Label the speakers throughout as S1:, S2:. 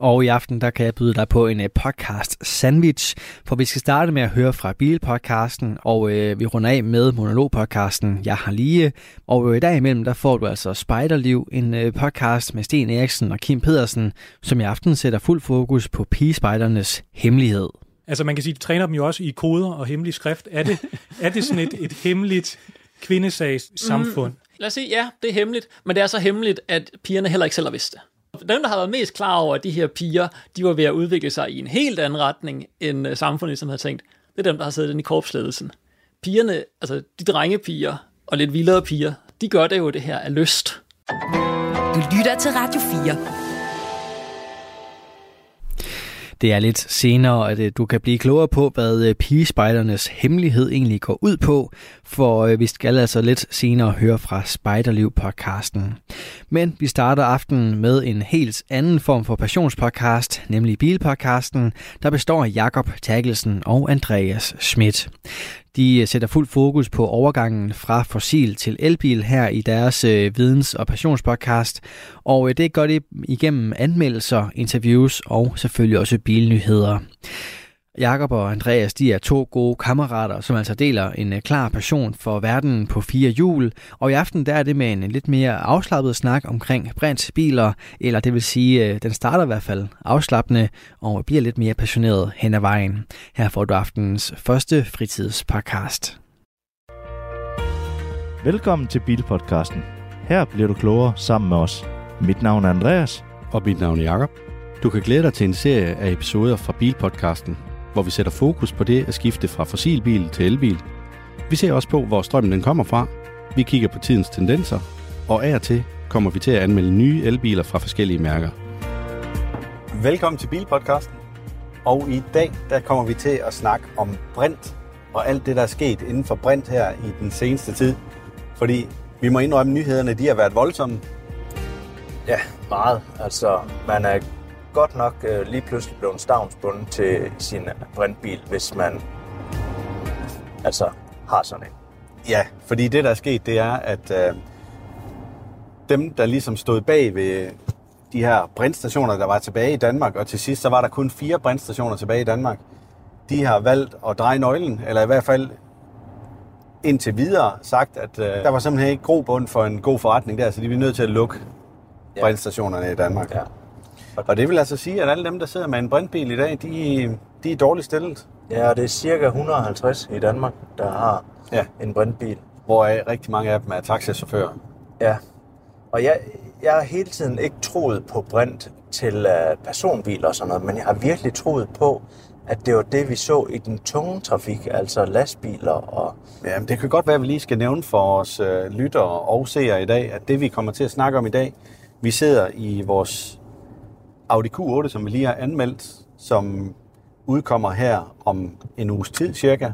S1: Og i aften, der kan jeg byde dig på en uh, podcast sandwich, for vi skal starte med at høre fra Bilpodcasten, og uh, vi runder af med monologpodcasten Jeg har lige. Og uh, derimellem, der får du altså Spejderliv, en uh, podcast med Sten Eriksen og Kim Pedersen, som i aften sætter fuld fokus på pigespejdernes hemmelighed.
S2: Altså man kan sige, at de træner dem jo også i koder og hemmelig skrift. Er det, er det sådan et, et hemmeligt kvindesags samfund? Mm,
S3: lad os sige, ja, det er hemmeligt, men det er så hemmeligt, at pigerne heller ikke selv har vidst det. Dem, der har været mest klar over, at de her piger, de var ved at udvikle sig i en helt anden retning, end øh, samfundet som havde tænkt, det er dem, der har siddet i korpsledelsen. Pigerne, altså de drengepiger og lidt vildere piger, de gør det jo det her af lyst.
S4: Du lytter til Radio 4.
S1: Det er lidt senere, at øh, du kan blive klogere på, hvad øh, pigespejdernes hemmelighed egentlig går ud på, for øh, vi skal altså lidt senere høre fra Spejderliv-podcasten. Men vi starter aftenen med en helt anden form for passionspodcast, nemlig Bilpodcasten, der består af Jakob Tagelsen og Andreas Schmidt. De øh, sætter fuld fokus på overgangen fra fossil til elbil her i deres øh, videns- og passionspodcast. Og øh, det gør de igennem anmeldelser, interviews og selvfølgelig også bilnyheder. Jakob og Andreas, de er to gode kammerater, som altså deler en øh, klar passion for verden på fire hjul. Og i aften der er det med en lidt mere afslappet snak omkring biler, eller det vil sige, øh, den starter i hvert fald afslappende og bliver lidt mere passioneret hen ad vejen. Her får du aftenens første fritidspodcast.
S5: Velkommen til Bilpodcasten. Her bliver du klogere sammen med os. Mit navn er Andreas.
S6: Og mit navn er Jakob. Du kan glæde dig til en serie af episoder fra Bilpodcasten, hvor vi sætter fokus på det at skifte fra fossilbil til elbil. Vi ser også på, hvor strømmen den kommer fra. Vi kigger på tidens tendenser, og af og til kommer vi til at anmelde nye elbiler fra forskellige mærker.
S7: Velkommen til Bilpodcasten. Og i dag der kommer vi til at snakke om brint og alt det, der er sket inden for brint her i den seneste tid. Fordi vi må indrømme, at nyhederne de har været voldsomme.
S8: Ja, meget. Altså, man er godt nok øh, lige pludselig blevet stavnsbundet til sin brintbil, hvis man altså har sådan en.
S7: Ja, fordi det, der er sket, det er, at øh, dem, der ligesom stod bag ved de her brintstationer, der var tilbage i Danmark, og til sidst så var der kun fire brintstationer tilbage i Danmark, de har valgt at dreje nøglen, eller i hvert fald indtil videre sagt, at øh, der var simpelthen ikke grobund for en god forretning der, så de blev nødt til at lukke ja. brintstationerne i Danmark. Ja. Og det vil altså sige, at alle dem, der sidder med en brintbil i dag, de, de er dårligt stillet.
S8: Ja, det er cirka 150 i Danmark, der har ja. en brintbil.
S7: Hvor rigtig mange af dem er taxachauffører.
S8: Ja, og jeg, jeg har hele tiden ikke troet på brint til uh, personbiler og sådan noget, men jeg har virkelig troet på, at det var det, vi så i den tunge trafik, altså lastbiler og...
S7: Ja, det kan godt være, at vi lige skal nævne for os uh, lyttere og seere i dag, at det, vi kommer til at snakke om i dag, vi sidder i vores Audi Q8, som vi lige har anmeldt, som udkommer her om en uges tid cirka.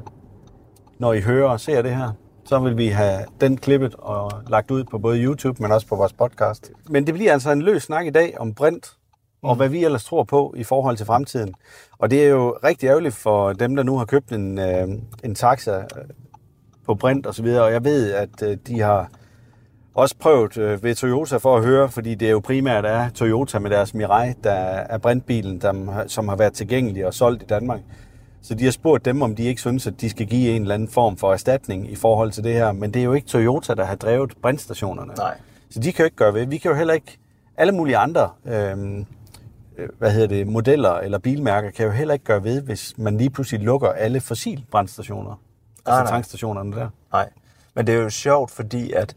S7: Når I hører og ser det her, så vil vi have den klippet og lagt ud på både YouTube, men også på vores podcast. Men det bliver altså en løs snak i dag om brint, og mm. hvad vi ellers tror på i forhold til fremtiden. Og det er jo rigtig ærgerligt for dem, der nu har købt en, øh, en taxa på brint og så videre. Og jeg ved, at øh, de har også prøvet øh, ved Toyota for at høre, fordi det er jo primært er Toyota med deres Mirai, der er brintbilen, der, som har været tilgængelig og solgt i Danmark. Så de har spurgt dem, om de ikke synes, at de skal give en eller anden form for erstatning i forhold til det her. Men det er jo ikke Toyota, der har drevet brintstationerne.
S8: Nej.
S7: Så de kan jo ikke gøre ved. Vi kan jo heller ikke... Alle mulige andre øhm, øh, hvad hedder det, modeller eller bilmærker kan jo heller ikke gøre ved, hvis man lige pludselig lukker alle fossilbrændstationer. Altså nej. tankstationerne der.
S8: Nej, men det er jo sjovt, fordi at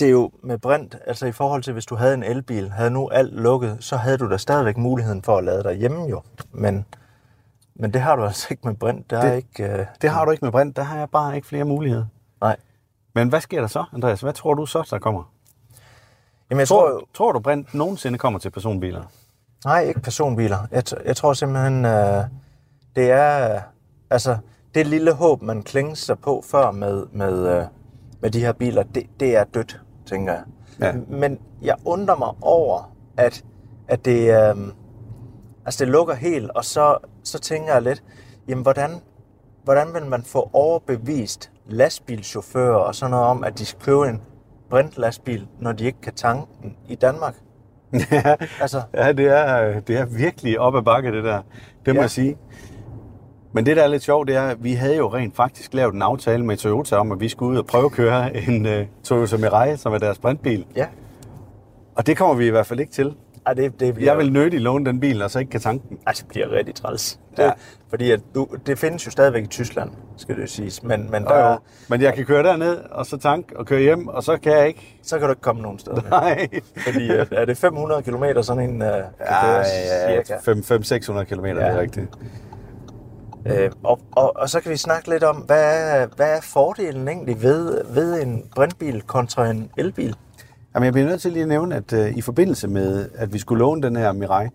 S8: det er jo med brint, altså i forhold til, hvis du havde en elbil, havde nu alt lukket, så havde du da stadigvæk muligheden for at lade dig hjemme jo. Men, men det har du altså ikke med brint.
S7: Der
S8: det,
S7: er ikke, uh, det har du ikke med brint. Der har jeg bare ikke flere muligheder.
S8: Nej.
S7: Men hvad sker der så, Andreas? Hvad tror du så, der kommer?
S8: Jamen, jeg
S7: tror,
S8: tror,
S7: tror du, brint nogensinde kommer til personbiler?
S8: Nej, ikke personbiler. Jeg, jeg tror simpelthen, uh, det er altså det lille håb, man klænger sig på før med, med, uh, med de her biler, det, det er dødt, tænker jeg. Ja. Men jeg undrer mig over, at, at det, øh, Altså det lukker helt, og så, så tænker jeg lidt, jamen hvordan, hvordan vil man få overbevist lastbilchauffører og sådan noget om, at de skal købe en brintlastbil, når de ikke kan tanke den i Danmark?
S7: ja,
S8: Altså,
S7: ja det, er, det er virkelig op ad bakke, det der. Det må
S8: Ja.
S7: jeg sige. Men det, der er lidt sjovt, det er, at vi havde jo rent faktisk lavet en aftale med Toyota om, at vi skulle ud og prøvekøre en uh, Toyota Mirai, som er deres sprintbil.
S8: ja.
S7: Og det kommer vi i hvert fald ikke til.
S8: Ej, det, det bliver,
S7: Jeg vil nødig låne den bil, og så ikke kan tanke den.
S8: Ej, det bliver rigtig træls. Det,
S7: Ja.
S8: ja. Fordi at du, det findes jo stadigvæk i Tyskland, skal det jo siges. Men, men der,
S7: jo. Men jeg kan køre derned, og så tank og køre hjem, og så kan jeg ikke.
S8: så kan du ikke komme nogen steder.
S7: Nej.
S8: Fordi øh, er det 500 km sådan en uh, kan køre, cirka?
S7: 500-600 km, ja. det er
S8: Ja.
S7: rigtigt.
S8: Øh, og, og, og så kan vi snakke lidt om, hvad er, hvad er fordelen egentlig ved, ved en brintbil kontra en elbil?
S7: Jamen, jeg bliver nødt til lige at nævne, at uh, i forbindelse med, at vi skulle låne den her Mirai,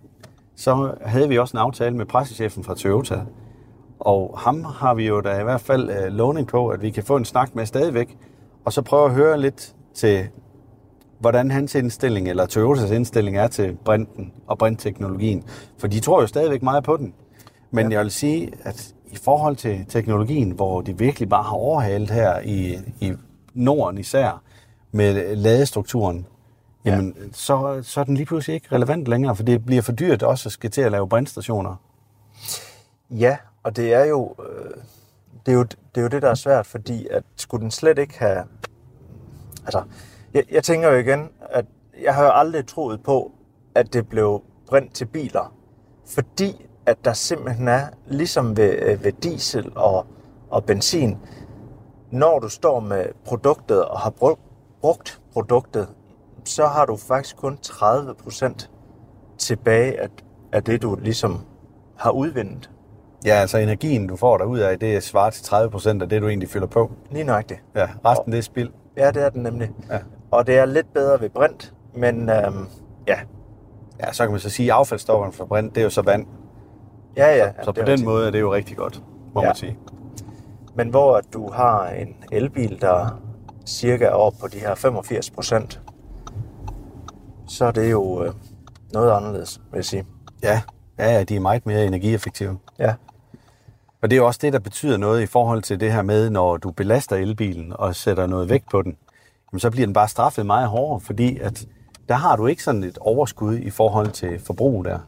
S7: så havde vi også en aftale med pressechefen fra Toyota. Og ham har vi jo da i hvert fald uh, lovning på, at vi kan få en snak med stadigvæk, og så prøve at høre lidt til, hvordan hans indstilling, eller Toyotas indstilling er til brinten og brintteknologien. For de tror jo stadigvæk meget på den. Men ja. jeg vil sige, at i forhold til teknologien, hvor de virkelig bare har overhalet her i, i Norden især, med ladestrukturen,
S8: Ja.
S7: jamen, så, så er den lige pludselig ikke relevant længere, for det bliver for dyrt også at skal til at lave brintstationer.
S8: Ja, og det er jo, øh, det, er jo, det er jo det, der er svært, fordi at skulle den slet ikke have... Altså, jeg, jeg tænker jo igen, at jeg har jo aldrig troet på, at det blev brint til biler, fordi at der simpelthen er, ligesom ved, øh, ved diesel og, og benzin, når du står med produktet og har brugt, brugt produktet, så har du faktisk kun 30% tilbage af, af det, du ligesom har udvindet.
S7: Ja, altså energien, du får derud af, det er svaret til 30 procent af det, du egentlig fylder på.
S8: Lige nøjagtigt.
S7: Ja, resten det er spild.
S8: Ja, det er den nemlig.
S7: Ja.
S8: Og det er lidt bedre ved brint, men øhm, ja.
S7: Ja, så kan man så sige, at affaldsstofferne fra brint, det er jo så vand.
S8: Ja, ja.
S7: Så
S8: det
S7: på den
S8: rigtigt.
S7: måde er det jo rigtig godt, må
S8: Ja.
S7: man sige.
S8: Men hvor du har en elbil, der cirka er oppe på de her 85 procent, så er det jo øh, noget anderledes, vil jeg sige.
S7: Ja, ja, ja, de er meget mere energieffektive.
S8: Ja.
S7: Og det er jo også det, der betyder noget i forhold til det her med, når du belaster elbilen og sætter noget vægt på den, jamen så bliver den bare straffet meget hårdere, fordi at der har du ikke sådan et overskud i forhold til forbrug der.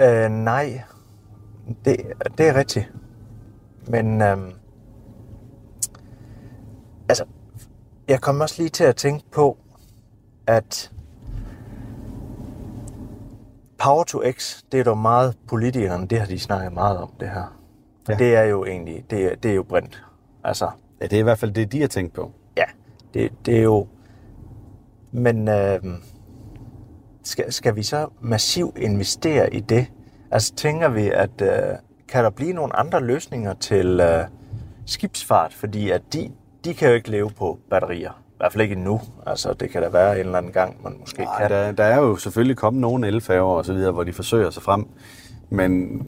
S8: Øh, nej, det, det er rigtigt. Men øhm, altså, jeg kom også lige til at tænke på, at Power to X, det er dog meget politikerne, det har de snakket meget om, det her.
S7: Ja.
S8: Det er jo egentlig, det er, det er jo brint. Altså,
S7: Ja, det er i hvert fald det, de har tænkt på.
S8: ja, det, det er jo... Men øh, skal, skal vi så massivt investere i det? Altså tænker vi, at øh, kan der blive nogle andre løsninger til øh, skibsfart? Fordi at de, de kan jo ikke leve på batterier. I hvert fald ikke endnu. Altså det kan da være en eller anden gang, man måske
S7: Ej,
S8: kan.
S7: der, der er jo selvfølgelig kommet nogle elfærger og så videre, hvor de forsøger sig frem. Men,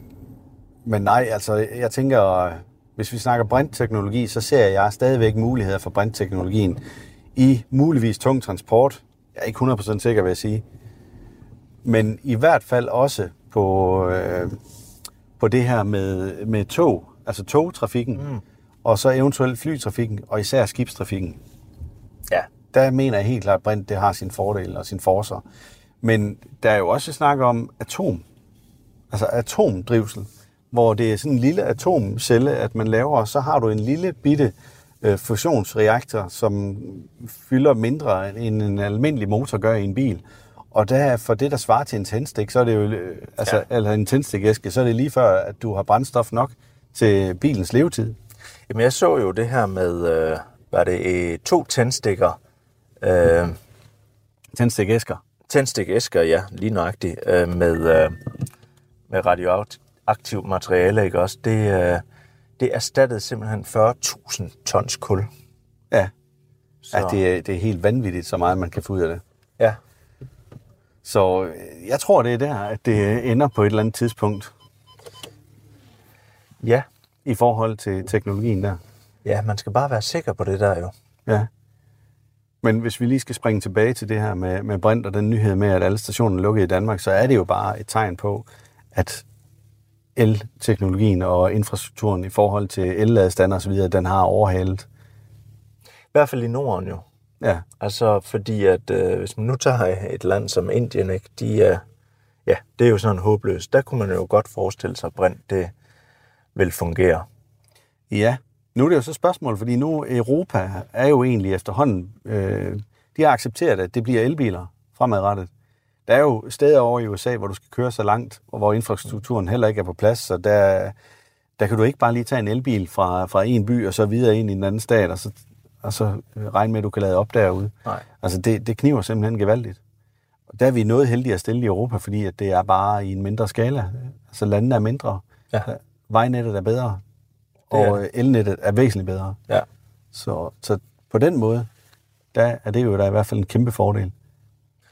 S7: men nej, altså jeg tænker, hvis vi snakker brintteknologi, så ser jeg stadigvæk muligheder for brintteknologien i muligvis tung transport. Jeg er ikke 100% sikker, vil jeg sige. Men i hvert fald også på, øh, på det her med, med tog, altså togtrafikken, mm. og så eventuelt flytrafikken, og især skibstrafikken
S8: Ja,
S7: der mener jeg helt klart, at brint det har sin fordel og sin forser. Men der er jo også snak om atom. Altså atomdrivsel, hvor det er sådan en lille atomcelle, at man laver, og så har du en lille bitte øh, fusionsreaktor, som fylder mindre end en almindelig motor gør i en bil. Og der, for det, der svarer til en tændstik, så er det jo, øh, altså, ja. eller en tændstikæske, så er det lige før, at du har brændstof nok til bilens levetid.
S8: Jamen, jeg så jo det her med, øh, var det øh, to tændstikker, øh,
S7: Tændstikæsker.
S8: tændstikæsker, ja, lige nøjagtigt, øh, med, øh, med radioaktivt materiale, ikke også? Det, øh, det erstattede simpelthen 40.000 tons kul.
S7: Ja,
S8: Så,
S7: ja det, er, det er helt vanvittigt, så meget man kan få ud af det.
S8: ja.
S7: Så øh, jeg tror, det er der, at det ender på et eller andet tidspunkt
S8: ja,
S7: i forhold til teknologien der.
S8: ja, man skal bare være sikker på det der jo.
S7: Ja. Men hvis vi lige skal springe tilbage til det her med, med Brint og den nyhed med, at alle stationer er lukket i Danmark, så er det jo bare et tegn på, at el-teknologien og infrastrukturen i forhold til el-ladestander osv., den har overhalet.
S8: I hvert fald i Norden jo.
S7: Ja,
S8: Altså fordi at øh, hvis man nu tager et land som Indien, ikke, de er, ja, det er jo sådan håbløst. Der kunne man jo godt forestille sig, at brint det vil fungere.
S7: Ja, nu er det jo så spørgsmål, fordi nu Europa er jo egentlig efterhånden, øh, de har accepteret, at det bliver elbiler fremadrettet. Der er jo steder over i USA, hvor du skal køre så langt, og hvor infrastrukturen heller ikke er på plads, så der, der kan du ikke bare lige tage en elbil fra, fra en by og så videre ind i en anden stat, og så, og så regne med, at du kan lade op derude.
S8: Nej.
S7: Altså det, det kniver simpelthen gevaldigt. Og der er vi noget heldige at stille i Europa, fordi at det er bare i en mindre skala. Altså landene er mindre.
S8: Ja.
S7: Vejnettet er bedre,
S8: Det er
S7: og elnettet er væsentligt bedre.
S8: Ja.
S7: Så, så på den måde, der er det jo der i hvert fald en kæmpe fordel.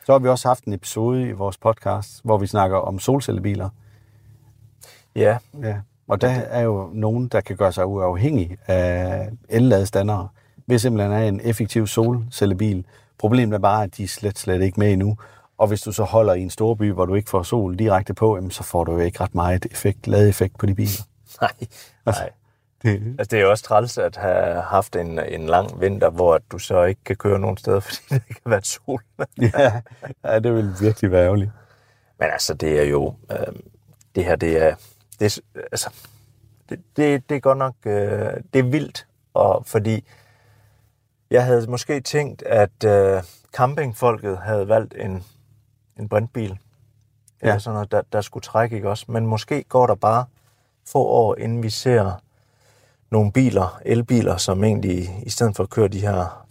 S7: Så har vi også haft en episode i vores podcast, hvor vi snakker om solcellebiler.
S8: Ja,
S7: Ja. Og der er jo nogen, der kan gøre sig uafhængig af elladestandere, ved simpelthen have en effektiv solcellebil. Problemet er bare, at de er slet, slet ikke med endnu. Og hvis du så holder i en stor by, hvor du ikke får sol direkte på, jamen, så får du jo ikke ret meget effekt, ladeeffekt på de biler.
S8: nej,
S7: Altså,
S8: nej.
S7: Det,
S8: Altså, det er jo også træls at have haft en, en lang vinter, hvor du så ikke kan køre nogen steder, fordi det ikke har været sol.
S7: ja, ja, det vil virkelig være ærgerligt.
S8: Men altså, det er jo... Øh, det her, det er... Det, altså, det, det, det er godt nok... Øh, det er vildt, og fordi jeg havde måske tænkt, at øh, campingfolket havde valgt en, en brintbil. Ja. Eller sådan noget, der, der skulle trække, ikke også? Men måske går der bare få år, inden vi ser nogle biler, elbiler, som egentlig, i stedet for at køre de her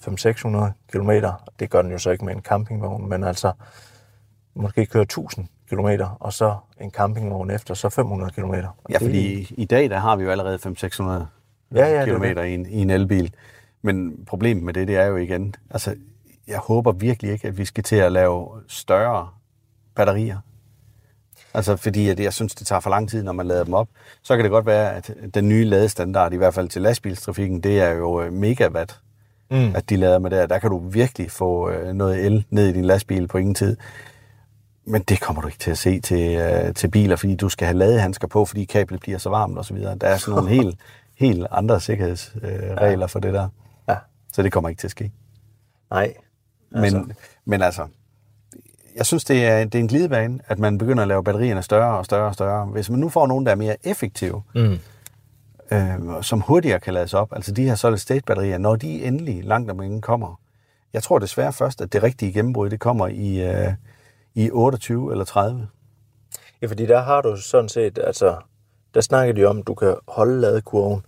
S8: 500-600 km, det gør den jo så ikke med en campingvogn, men altså måske køre 1000 km, og så en campingvogn efter, så 500 km.
S7: Ja, fordi i dag der har vi jo allerede 500-600
S8: Ja, ja,
S7: kilometer i en, i en elbil. Men problemet med det, det er jo igen, altså jeg håber virkelig ikke, at vi skal til at lave større batterier. Altså fordi at jeg synes, det tager for lang tid, når man lader dem op. Så kan det godt være, at den nye ladestandard, i hvert fald til lastbilstrafikken, det er jo øh, megawatt,
S8: Mm.
S7: at de lader med der. Der kan du virkelig få øh, noget el ned i din lastbil på ingen tid. Men det kommer du ikke til at se til, øh, til biler, fordi du skal have ladehandsker på, fordi kablet bliver så varmt osv. Der er sådan nogle helt, helt andre sikkerhedsregler øh, regler for det der. Så det kommer ikke til at ske.
S8: Nej.
S7: Men altså, men altså jeg synes, det er, det er en glidebane, at man begynder at lave batterierne større og større og større. Hvis man nu får nogen, der er mere effektive,
S8: Mm.
S7: øh, som hurtigere kan lades op, altså de her solid state batterier, når de endelig langt om ingen kommer. Jeg tror desværre først, at det rigtige gennembrud, det kommer i, øh, i 28 eller 30.
S8: Ja, fordi der har du sådan set, altså, der snakker de om, at du kan holde ladekurven,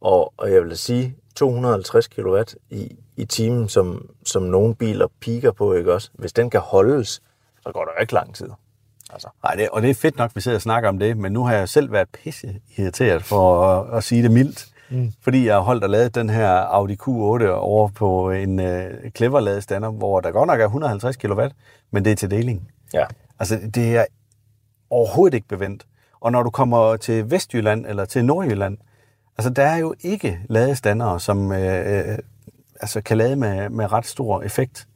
S8: og, og jeg vil sige, 250 kW i, i timen, som, som nogle biler piker på, ikke også? Hvis den kan holdes, så går der ikke lang tid. Altså.
S7: Nej, det, og det er fedt nok, at vi sidder og snakker om det, men nu har jeg selv været pisse irriteret for at, at sige det mildt. Mm. Fordi jeg har holdt og lavet den her Audi Q8 over på en øh, clever ladestander, hvor der godt nok er 150 kW, men det er til deling.
S8: Ja.
S7: Altså, det er overhovedet ikke bevendt. Og når du kommer til Vestjylland eller til Nordjylland, altså der er jo ikke ladestandere, som øh, øh, altså, kan lade med, med ret stor effekt.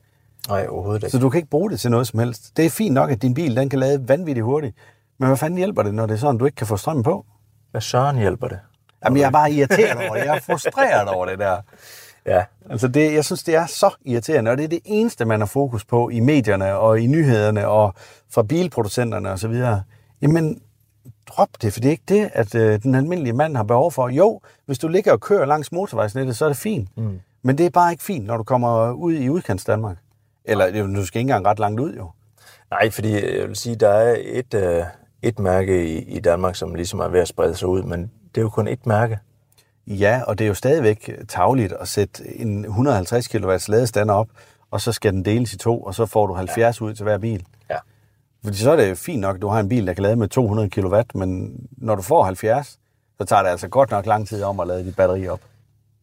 S8: Nej, overhovedet ikke.
S7: Så du kan ikke bruge det til noget som helst. Det er fint nok, at din bil den kan lade vanvittigt hurtigt. Men hvad fanden hjælper det, når det er sådan, du ikke kan få strøm på?
S8: Hvad søren hjælper det?
S7: Jamen, jeg er bare irriteret over det. Jeg er frustreret over det der.
S8: Ja,
S7: Altså, det, jeg synes, det er så irriterende, og det er det eneste, man har fokus på i medierne og i nyhederne og fra bilproducenterne osv. Jamen, drop det, for det er ikke det, at øh, den almindelige mand har behov for. Jo, hvis du ligger og kører langs motorvejsnettet, så er det fint. Mm. Men det er bare ikke fint, når du kommer ud i udkants Danmark. Eller du skal ikke engang ret langt ud, jo.
S8: Nej, fordi jeg vil sige, der er et, øh, et mærke i, i Danmark, som ligesom er ved at sprede sig ud, men det er jo kun et mærke.
S7: Ja, og det er jo stadigvæk tagligt at sætte en 150 kW ladestander op, og så skal den deles i to, og så får du 70 ja. ud til hver bil.
S8: Ja.
S7: Fordi så er det fint nok, at du har en bil, der kan lade med 200 kW, men når du får 70, så tager det altså godt nok lang tid om at lade dit batteri op.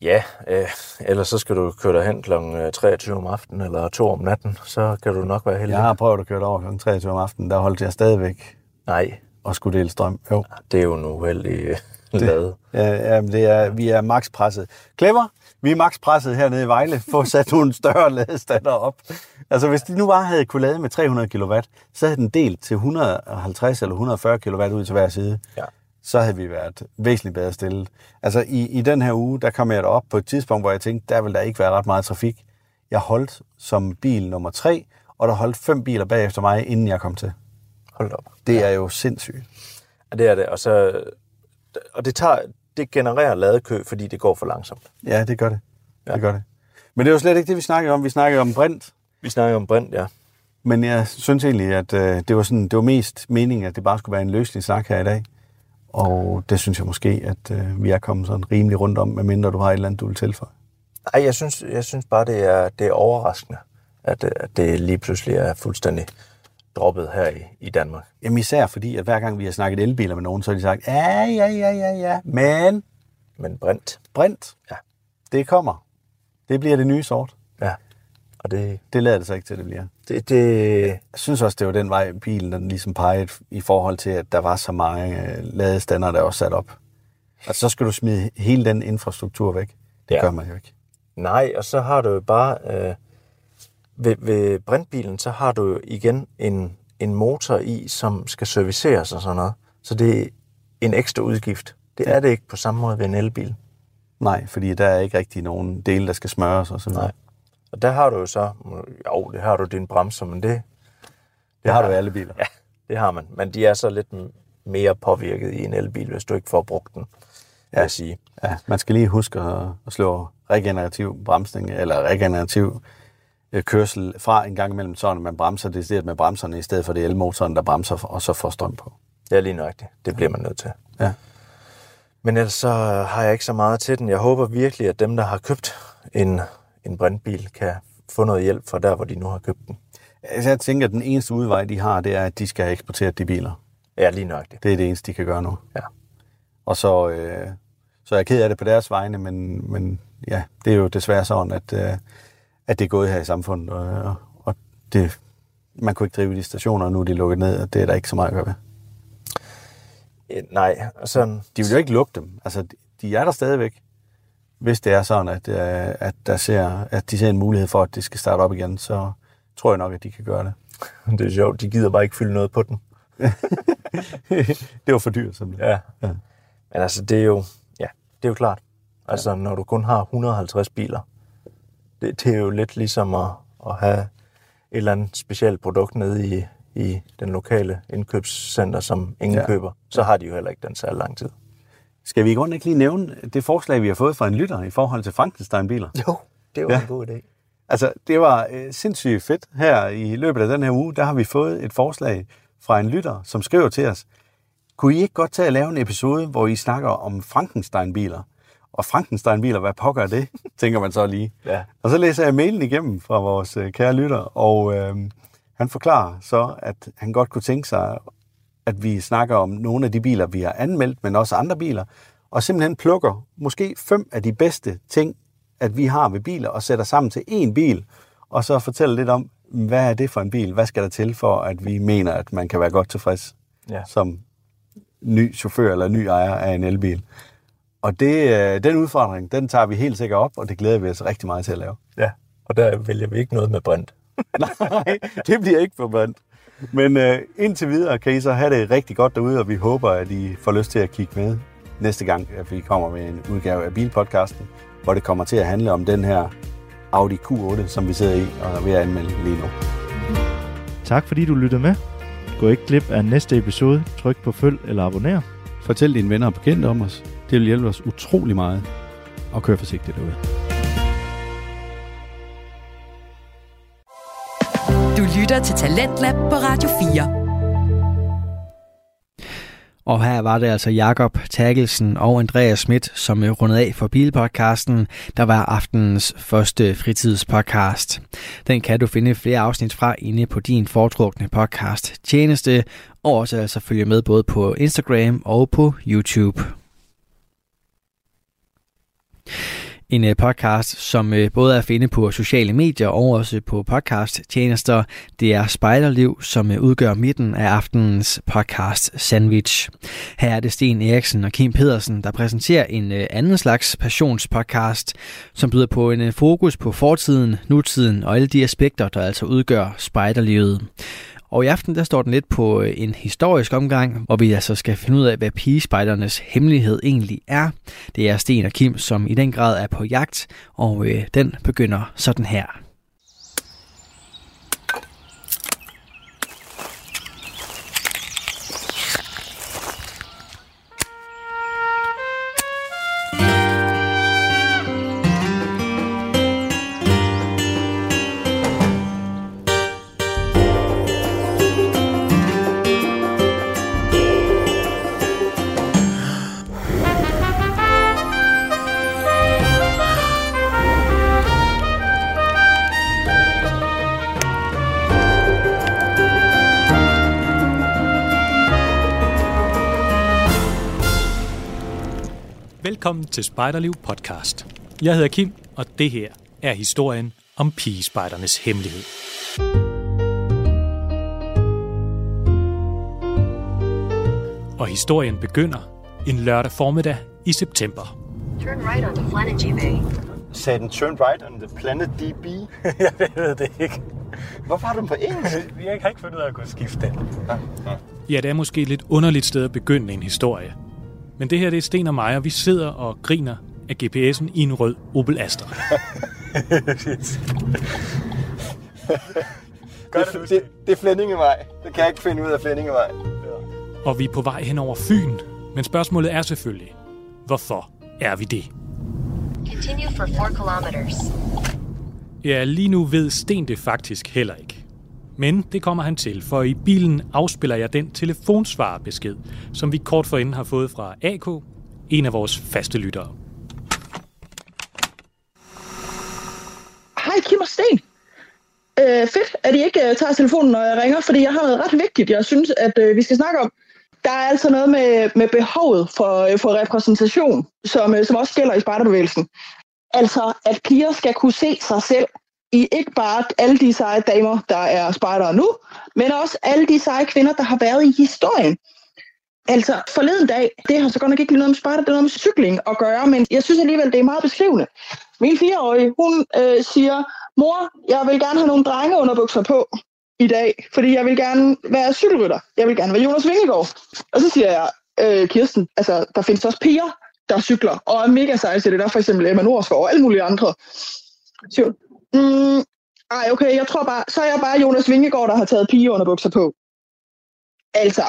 S8: Ja, øh, ellers så skal du køre derhen kl. 23 om aftenen eller 2 om natten, så kan du nok være heldig.
S7: Jeg har prøvet at køre det over kl. 23 om aftenen, der holdt jeg stadigvæk
S8: Nej,
S7: og skulle dele strøm. Jo.
S8: det er jo en uheldig øh, lade.
S7: Ja, ja men det er, vi er max presset. Clever, vi er max presset hernede i Vejle for at sætte nogle større ladestander op. Altså hvis de nu bare havde kunne lade med 300 kW, så havde den delt til 150 eller 140 kW ud til hver side.
S8: Ja.
S7: Så havde vi været væsentligt bedre stillet. Altså i, i den her uge, der kom jeg op på et tidspunkt, hvor jeg tænkte, der vil der ikke være ret meget trafik. Jeg holdt som bil nummer tre, og der holdt fem biler bagefter mig, inden jeg kom til.
S8: Hold op.
S7: Det er jo sindssygt.
S8: Ja, det er det. Og, så, og det, tager, det genererer ladekø, fordi det går for langsomt.
S7: Ja, det gør det. Ja.
S8: Ja.
S7: Det gør det. Men det var slet ikke det, vi snakkede om. Vi snakkede om brint.
S8: Vi snakker om brint, ja.
S7: Men jeg synes egentlig, at øh, det, var sådan, det var mest meningen, at det bare skulle være en løselig snak her i dag. Og det synes jeg måske, at øh, vi er kommet sådan rimelig rundt om, medmindre du har et eller andet, du vil tilføje.
S8: Nej, jeg synes, jeg synes bare, det er, det er overraskende, at, at det lige pludselig er fuldstændig droppet her i, i Danmark.
S7: Jamen især fordi, at hver gang vi har snakket elbiler med nogen, så har de sagt, ja, ja, ja, ja, ja, men
S8: Men brint,
S7: brint,
S8: Ja.
S7: det kommer. Det bliver det nye sort.
S8: Og det,
S7: Det lader det så ikke til, at det bliver.
S8: det, det
S7: Jeg synes også, det var den vej, bilen den ligesom pegede i forhold til, at der var så mange øh, ladestander, der var sat op. Altså, så skal du smide hele den infrastruktur væk. Det
S8: Ja.
S7: gør man jo ikke.
S8: Nej, og så har du jo bare... Øh, ved, ved brintbilen, så har du jo igen en, en motor i, som skal serviceres og sådan noget. Så det er en ekstra udgift. Det er det ikke på samme måde ved en elbil.
S7: Nej, fordi der er ikke rigtig nogen dele, der skal smøres og sådan noget.
S8: Nej. Og der har du jo så... Jo, det har du dine bremser, men det...
S7: Det har du i alle biler.
S8: Ja, det har man. Men de er så lidt mere påvirket i en elbil, hvis du ikke får brugt den, ja. vil jeg sige.
S7: Ja, man skal lige huske at, at slå regenerativ bremsning, eller regenerativ øh, kørsel fra en gang imellem, sådan at man bremser det med bremserne, i stedet for det elmotoren, der bremser, og så får strøm på.
S8: Det er lige nøjagtigt. Det bliver man nødt til.
S7: Ja.
S8: Men ellers så har jeg ikke så meget til den. Jeg håber virkelig, at dem, der har købt en, en brintbil, kan få noget hjælp fra der, hvor de nu har købt den.
S7: Altså, jeg tænker, at den eneste udvej, de har, det er, at de skal have eksporteret de biler.
S8: Ja, lige nøjagtigt.
S7: Det er det eneste, de kan gøre nu.
S8: Ja.
S7: Og så, øh, så er jeg ked af det på deres vegne, men, men ja, det er jo desværre sådan, at, øh, at det er gået her i samfundet, og, og det, man kunne ikke drive de stationer, og nu er de lukket ned, og det er der ikke så meget at gøre ved.
S8: Eh, Nej, sådan,
S7: De vil jo ikke lukke dem. Altså, de er der stadigvæk, hvis det er sådan, at, øh, at, der ser, at de ser en mulighed for, at det skal starte op igen, så tror jeg nok, at de kan gøre det.
S8: det er sjovt, de gider bare ikke fylde noget på den.
S7: det var for dyrt, simpelthen.
S8: Ja.
S7: Ja.
S8: Men altså, det er jo, ja, det er jo klart. Altså, ja. når du kun har 150 biler, det, det er jo lidt ligesom at, at have et eller andet specielt produkt nede i, i den lokale indkøbscenter, som ingen
S7: Ja.
S8: ja. køber. Så har de jo heller ikke den særlig lang tid.
S7: Skal vi i grunden ikke lige nævne det forslag, vi har fået fra en lytter i forhold til Frankenstein-biler?
S8: Jo, det var
S7: Ja.
S8: en god idé.
S7: Altså, det var øh, sindssygt fedt. Her i løbet af den her uge, der har vi fået et forslag fra en lytter, som skriver til os, kunne I ikke godt tage at lave en episode, hvor I snakker om Frankenstein-biler? Og Frankenstein-biler, hvad pokker er det, tænker man så lige.
S8: Ja.
S7: Og så læser jeg mailen igennem fra vores øh, kære lytter, og øh, han forklarer så, at han godt kunne tænke sig, at vi snakker om nogle af de biler, vi har anmeldt, men også andre biler, og simpelthen plukker måske fem af de bedste ting, at vi har ved biler, og sætter sammen til én bil, og så fortæller lidt om, hvad er det for en bil? Hvad skal der til for, at vi mener, at man kan være godt tilfreds
S8: Ja.
S7: som ny chauffør eller ny ejer af en elbil? Og det, øh, den udfordring, den tager vi helt sikkert op, og det glæder vi os rigtig meget til at lave.
S8: ja. Og der vælger vi ikke noget med brint.
S7: Nej, det bliver ikke forbandt. Men øh, indtil videre kan I så have det rigtig godt derude, og vi håber, at I får lyst til at kigge med næste gang, at vi kommer med en udgave af Bilpodcasten, hvor det kommer til at handle om den her Audi Q8, som vi sidder i og er ved at anmelde lige nu.
S5: Tak fordi du lyttede med. Gå ikke glip af næste episode. Tryk på følg eller abonner.
S6: Fortæl dine venner og bekendte om os. Det vil hjælpe os utrolig meget. Og kør forsigtigt derude.
S4: Lytter til Talentlab på Radio 4.
S1: Og her var det altså Jakob Takkelsen og Andreas Schmidt, som øh, rundede af for Bilpodcasten, der var aftenens første fritidspodcast. Den kan du finde flere afsnit fra inde på din foretrukne podcast tjeneste, og også altså følge med både på Instagram og på YouTube. En øh, podcast, som øh, både er at finde på sociale medier og også på podcast-tjenester. Det er Spejderliv, som øh, udgør midten af aftenens podcast Sandwich. Her er det Sten Eriksen og Kim Pedersen, der præsenterer en anden slags passionspodcast, som byder på en fokus på fortiden, nutiden og alle de aspekter, der altså udgør spejderlivet. Og i aften der står den lidt på øh, en historisk omgang, hvor vi altså skal finde ud af, hvad pigespejdernes hemmelighed egentlig er. Det er Sten og Kim, som i den grad er på jagt, og øh, den begynder sådan her.
S2: Velkommen til Spejderliv podcast. Jeg hedder Kim, og det her er historien om pigespejdernes hemmelighed. Og historien begynder en lørdag formiddag i september.
S9: Turn right onto Flanergy Bay.
S7: Sagde den turn right on the planet DB?
S8: jeg ved det ikke.
S7: Hvorfor har du den på engelsk?
S8: Vi har ikke fundet ud af at kunne skifte den.
S2: Ja, det er måske et lidt underligt sted at begynde en historie. Men det her det er Sten og mig, og vi sidder og griner af GPS'en i en rød Opel Astra.
S7: Det, det, det er Flemmingevej. Det kan jeg ikke finde ud af Flemmingevej.
S2: Og vi er på vej hen over Fyn. Men spørgsmålet er selvfølgelig, hvorfor er vi det?
S9: Continue for 4 kilometers.
S2: Ja, lige nu ved Sten det faktisk heller ikke. Men det kommer han til, for i bilen afspiller jeg den telefonsvarebesked, som vi kort forinden har fået fra AK, en af vores faste lyttere.
S10: Hej Kim og Sten. Øh, fedt, at I ikke uh, tager telefonen, når jeg ringer, fordi jeg har noget ret vigtigt, jeg synes, at uh, vi skal snakke om. Der er altså noget med, med behovet for, uh, for repræsentation, som, uh, som også gælder i spejderbevægelsen. Altså, at piger skal kunne se sig selv i ikke bare alle de seje damer, der er spejdere nu, men også alle de seje kvinder, der har været i historien. Altså, forleden dag, det har så godt nok ikke noget med spejder, det er noget med cykling at gøre, men jeg synes alligevel, det er meget beskrivende. Min fireårige, hun øh, siger, mor, jeg vil gerne have nogle drengeunderbukser på i dag, fordi jeg vil gerne være cykelrytter. Jeg vil gerne være Jonas Vingegaard. Og så siger jeg, øh, Kirsten, altså, der findes også piger, der cykler, og er mega seje til det. Der er for eksempel Emma Norsgaard og alle mulige andre. Så, mm, ej, okay, jeg tror bare, så er jeg bare Jonas Vingegaard, der har taget pigeunderbukser på. Altså,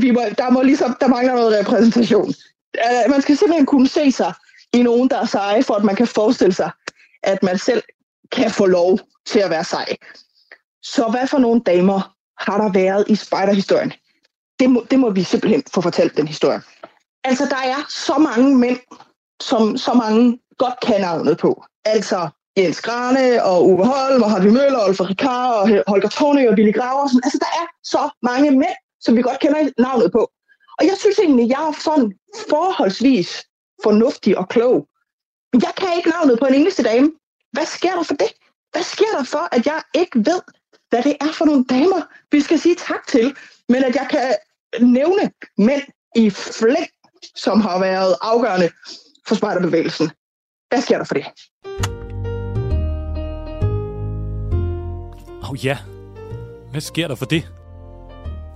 S10: vi må, der, må ligesom, der mangler noget repræsentation. Altså, man skal simpelthen kunne se sig i nogen, der er seje, for at man kan forestille sig, at man selv kan få lov til at være sej. Så hvad for nogle damer har der været i spejderhistorien? Det må, det må vi simpelthen få fortalt, den historie. Altså, der er så mange mænd, som så mange godt kan navnet på. Altså, Jens Grane og Uwe Holm og Harvey Møller og Alfred Ricard og Holger Thorne og Billy Graversen. Altså, der er så mange mænd, som vi godt kender navnet på. Og jeg synes egentlig, jeg er sådan forholdsvis fornuftig og klog. Men jeg kan ikke navnet på en eneste dame. Hvad sker der for det? Hvad sker der for, at jeg ikke ved, hvad det er for nogle damer, vi skal sige tak til, men at jeg kan nævne mænd i flæng, som har været afgørende for spejderbevægelsen. Hvad sker der for det?
S2: Åh oh, ja, hvad sker der for det?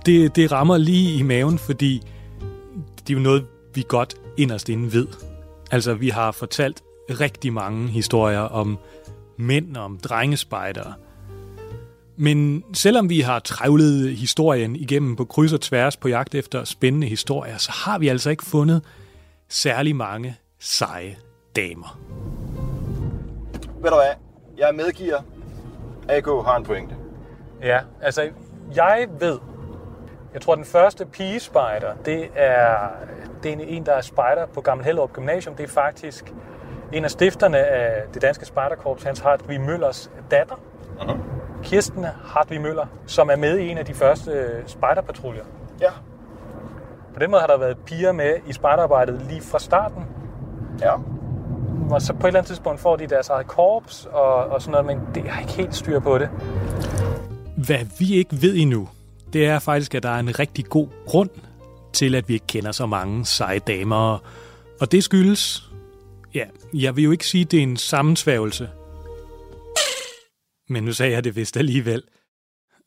S2: det? Det rammer lige i maven, fordi det er jo noget, vi godt inderst inde ved. Altså, vi har fortalt rigtig mange historier om mænd og om drengespejdere. Men selvom vi har trævlet historien igennem på kryds og tværs på jagt efter spændende historier, så har vi altså ikke fundet særlig mange seje damer.
S7: Ved du hvad? Jeg medgiver. AK har en pointe.
S11: Ja, altså jeg ved, jeg tror den første pigespejder, det er, det er en, der er spejder på Gammel Hellerup Gymnasium. Det er faktisk en af stifterne af det danske spejderkorps, Hans Hartvig Møllers datter. Uh-huh. Kirsten Hartvig Møller, som er med i en af de første spejderpatruljer.
S7: Ja.
S11: På den måde har der været piger med i spejderarbejdet lige fra starten.
S7: Ja
S11: og så på et eller andet tidspunkt får de deres eget korps og, og sådan noget, men det har ikke helt styr på det.
S2: Hvad vi ikke ved endnu, det er faktisk, at der er en rigtig god grund til, at vi ikke kender så mange seje damer. Og det skyldes, ja, jeg vil jo ikke sige, at det er en sammensværgelse. Men nu sagde jeg det vist alligevel.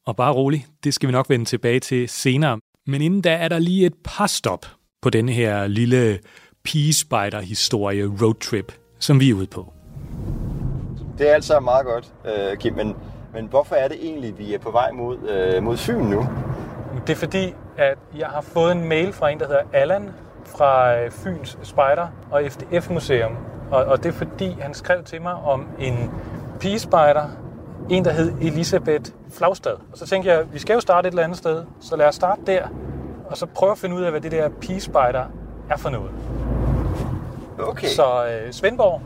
S2: Og bare rolig, det skal vi nok vende tilbage til senere. Men inden da er der lige et par stop på denne her lille pigespejder-historie roadtrip, som vi er ude på.
S12: Det er altså meget godt, øh, Kim, men, men hvorfor er det egentlig, vi er på vej mod, øh, mod Fyn nu?
S11: Det er fordi, at jeg har fået en mail fra en, der hedder Allan fra øh, Fyns Spejder og FDF Museum. Og, og det er fordi, han skrev til mig om en pigespejder, en, der hed Elisabeth Flagstad. Og så tænkte jeg, vi skal jo starte et eller andet sted, så lad os starte der, og så prøve at finde ud af, hvad det der pigespejder er for noget.
S12: Okay.
S11: Så øh, Svendborg,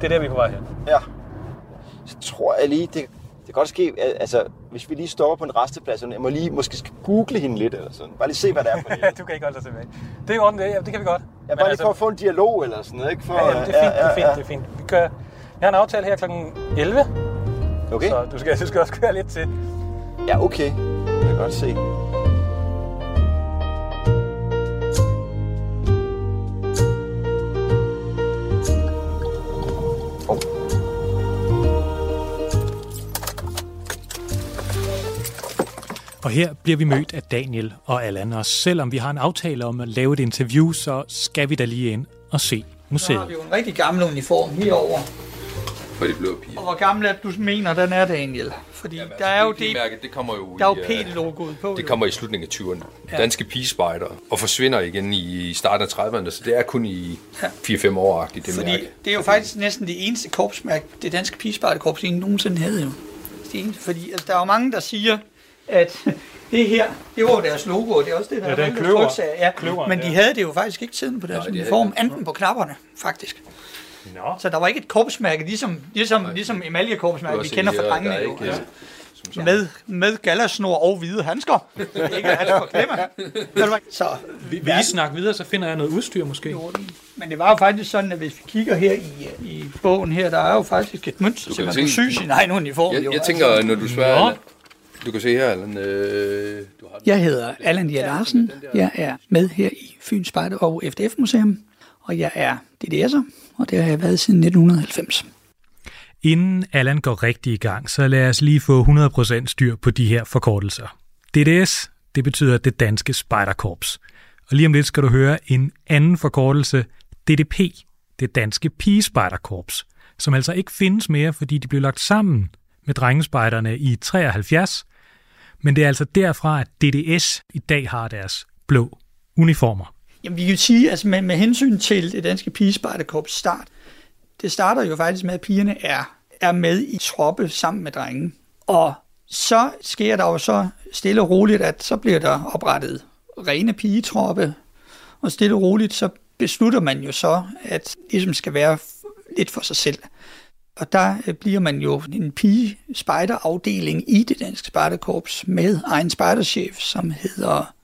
S11: det er der, vi er på vej hen.
S12: Ja. Så tror jeg lige, det, det kan godt ske, altså, hvis vi lige stopper på en resteplads, jeg må lige måske skal google hende lidt, eller sådan. Bare lige se, hvad der er på hende.
S11: du kan ikke holde dig tilbage. Det er jo ordentligt, ja, det kan vi godt.
S12: Jeg bare lige for at få en dialog eller sådan noget, ikke? For,
S11: Ja, ja, det er fint, det er fint, det er fint. Vi kører, jeg har en aftale her kl. 11,
S12: Okay.
S11: så du skal, du skal også køre lidt til.
S12: Ja, okay. Jeg kan godt se.
S2: Og her bliver vi mødt af Daniel og Allan, og selvom vi har en aftale om at lave et interview, så skal vi da lige ind og se
S13: Så har
S2: museet.
S13: vi jo en rigtig gammel uniform herover.
S14: For de blå piger.
S13: Og hvor gammel er du mener, den er, Daniel? Fordi Jamen, der er jo det,
S14: Mærke, det kommer jo
S13: der er jo
S14: i, øh,
S13: P-logoet på.
S14: Det
S13: jo.
S14: kommer i slutningen af 20'erne.
S13: Ja.
S14: Danske pigespejder og forsvinder igen i starten af 30'erne, så det er kun i
S13: Ja.
S14: 4-5 år-agtigt, det
S13: Fordi
S14: mærke.
S13: det er jo faktisk næsten det eneste korpsmærke, det danske pigespejderkorps, ingen nogensinde havde jo. Det eneste, fordi altså, der er jo mange, der siger, at det her, det var jo deres logo, og det er også det, der
S11: Ja, det er kløver.
S13: Ja,
S11: Kløveren,
S13: men de
S11: ja.
S13: havde det jo faktisk ikke tiden på deres
S14: Nej,
S13: uniform, anden på knapperne, faktisk.
S11: Nå.
S13: Så der var ikke et korpsmærke, ligesom, ligesom, ligesom emaljekorpsmærke, vi kender
S14: de
S13: fra drengene. jo.
S14: ikke, som
S13: med, med gallasnor og hvide handsker. ikke at han forglemme. Så,
S11: Vi, vi lige snakke videre, så finder jeg noget udstyr måske.
S13: Men det var jo faktisk sådan, at hvis vi kigger her i, i bogen her, der er jo faktisk et mønster, så man kan sy sin egen uniform.
S14: Jeg,
S13: jo.
S14: jeg tænker, når du spørger, du kan se her, Allan, øh, du har
S13: Jeg hedder Allan Dier Larsen. Jeg er med her i Fyns Spejder og FDF Museum, og jeg er DDS'er, og det har jeg været siden 1990.
S2: Inden Allan går rigtig i gang, så lad os lige få 100% styr på de her forkortelser. DDS, det betyder det danske spejderkorps. Og lige om lidt skal du høre en anden forkortelse, DDP, det danske pigespejderkorps, som altså ikke findes mere, fordi de blev lagt sammen med drengespejderne i 73, men det er altså derfra, at DDS i dag har deres blå uniformer.
S13: Jamen, vi kan jo sige, altså med, med hensyn til det danske pigespejderkorps start, det starter jo faktisk med, at pigerne er, er med i troppe sammen med drengen. Og så sker der jo så stille og roligt, at så bliver der oprettet rene pigetroppe, og stille og roligt, så beslutter man jo så, at det ligesom skal være lidt for sig selv. Og der øh, bliver man jo en pige-spejderafdeling i det danske spejderkorps med egen spejderchef, som hedder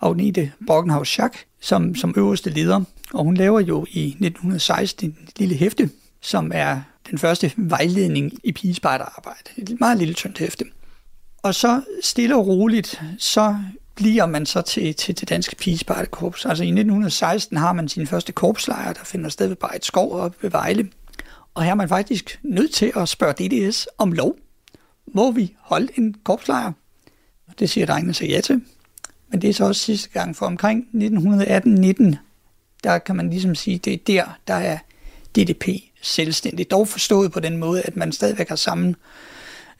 S13: Agnete Brockenhaus Schack, som, som øverste leder. Og hun laver jo i 1916 en lille hæfte, som er den første vejledning i pigespejderarbejde. Et meget lille tyndt hæfte. Og så stille og roligt, så bliver man så til, til det danske pigespejderkorps. Altså i 1916 har man sin første korpslejr, der finder sted ved Bejt Skov op ved Vejle. Og her er man faktisk nødt til at spørge DDS om lov. Må vi holde en korpslejr? Det siger drengene så ja til. Men det er så også sidste gang, for omkring 1918-19, der kan man ligesom sige, det er der, der er DDP selvstændigt. Dog forstået på den måde, at man stadigvæk har sammen,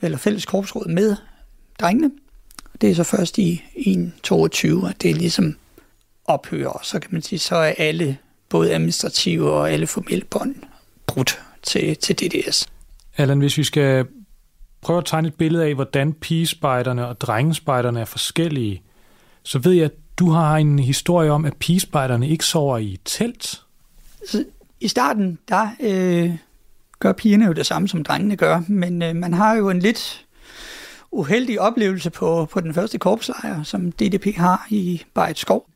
S13: eller fælles korpsråd med drengene. Det er så først i 1.22, at det ligesom ophører. Så kan man sige, så er alle, både administrative og alle formelle bånd, brudt til, til DDS.
S2: Allan, hvis vi skal prøve at tegne et billede af, hvordan pigespejderne og drengespejderne er forskellige, så ved jeg, at du har en historie om, at pigespejderne ikke sover i telt.
S13: Så I starten, der øh, gør pigerne jo det samme, som drengene gør, men øh, man har jo en lidt uheldig oplevelse på, på den første korpslejr, som DDP har i Skov.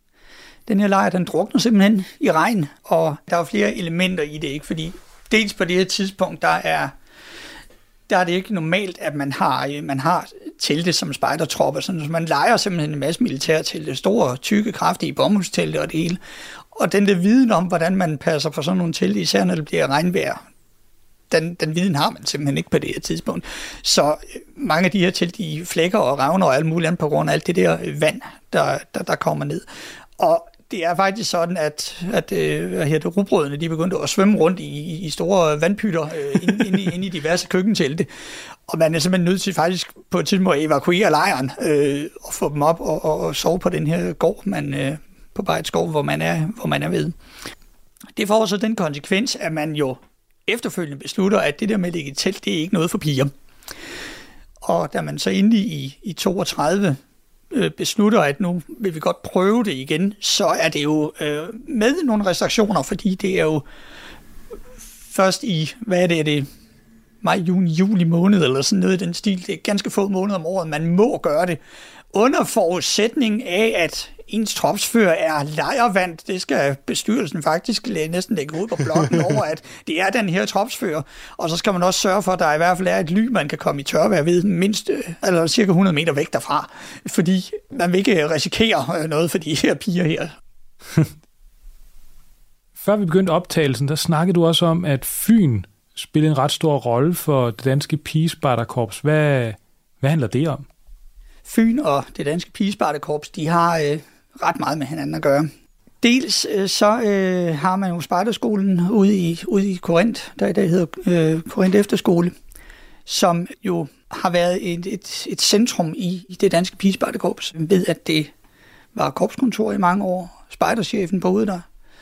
S13: Den her lejr, den drukner simpelthen i regn, og der er flere elementer i det, ikke? Fordi dels på det her tidspunkt, der er, der er det ikke normalt, at man har, øh, man har telte som spejdertropper. Så man leger simpelthen en masse militærtelte, store, tykke, kraftige bomuldstelte og det hele. Og den der viden om, hvordan man passer på sådan nogle telte, især når det bliver regnvejr, den, den viden har man simpelthen ikke på det her tidspunkt. Så øh, mange af de her telte, de flækker og ravner og alt muligt andet på grund af alt det der vand, der, der, der kommer ned. Og det er faktisk sådan, at, at øh, hvad hedder det, rugbrødene de begyndte at svømme rundt i, i store vandpytter øh, inde, inde, i, inde i diverse køkkentelte. Og man er simpelthen nødt til faktisk på et tidspunkt at evakuere lejren øh, og få dem op og, og, og sove på den her gård, man, øh, på Bejtskov, hvor man er, hvor man er ved. Det får så den konsekvens, at man jo efterfølgende beslutter, at det der med at ligge i telt, det er ikke noget for piger. Og da man så endelig i, i 32 øh, Øh, beslutter, at nu vil vi godt prøve det igen, så er det jo øh, med nogle restriktioner, fordi det er jo først i, hvad er det, er det maj, juni, juli måned, eller sådan noget i den stil. Det er ganske få måneder om året, man må gøre det. Under forudsætning af, at ens tropsfører er lejervand, det skal bestyrelsen faktisk næsten lægge ud på blokken over, at det er den her tropsfører. Og så skal man også sørge for, at der i hvert fald er et ly, man kan komme i tørvejr ved mindst øh, eller cirka 100 meter væk derfra. Fordi man vil ikke risikere øh, noget for de her piger her.
S11: Før vi begyndte optagelsen, der snakkede du også om, at Fyn spiller en ret stor rolle for det danske pigespejderkorps. Hvad, hvad handler det om?
S13: Fyn og det danske pigespartekorps, de har øh, ret meget med hinanden at gøre. Dels øh, så øh, har man jo spejderskolen ude i, ude i Korinth, der i dag hedder øh, Korinth Efterskole, som jo har været et, et, et centrum i, i det danske pigespejderkorps, ved at det var korpskontor i mange år. Spejderchefen boede der.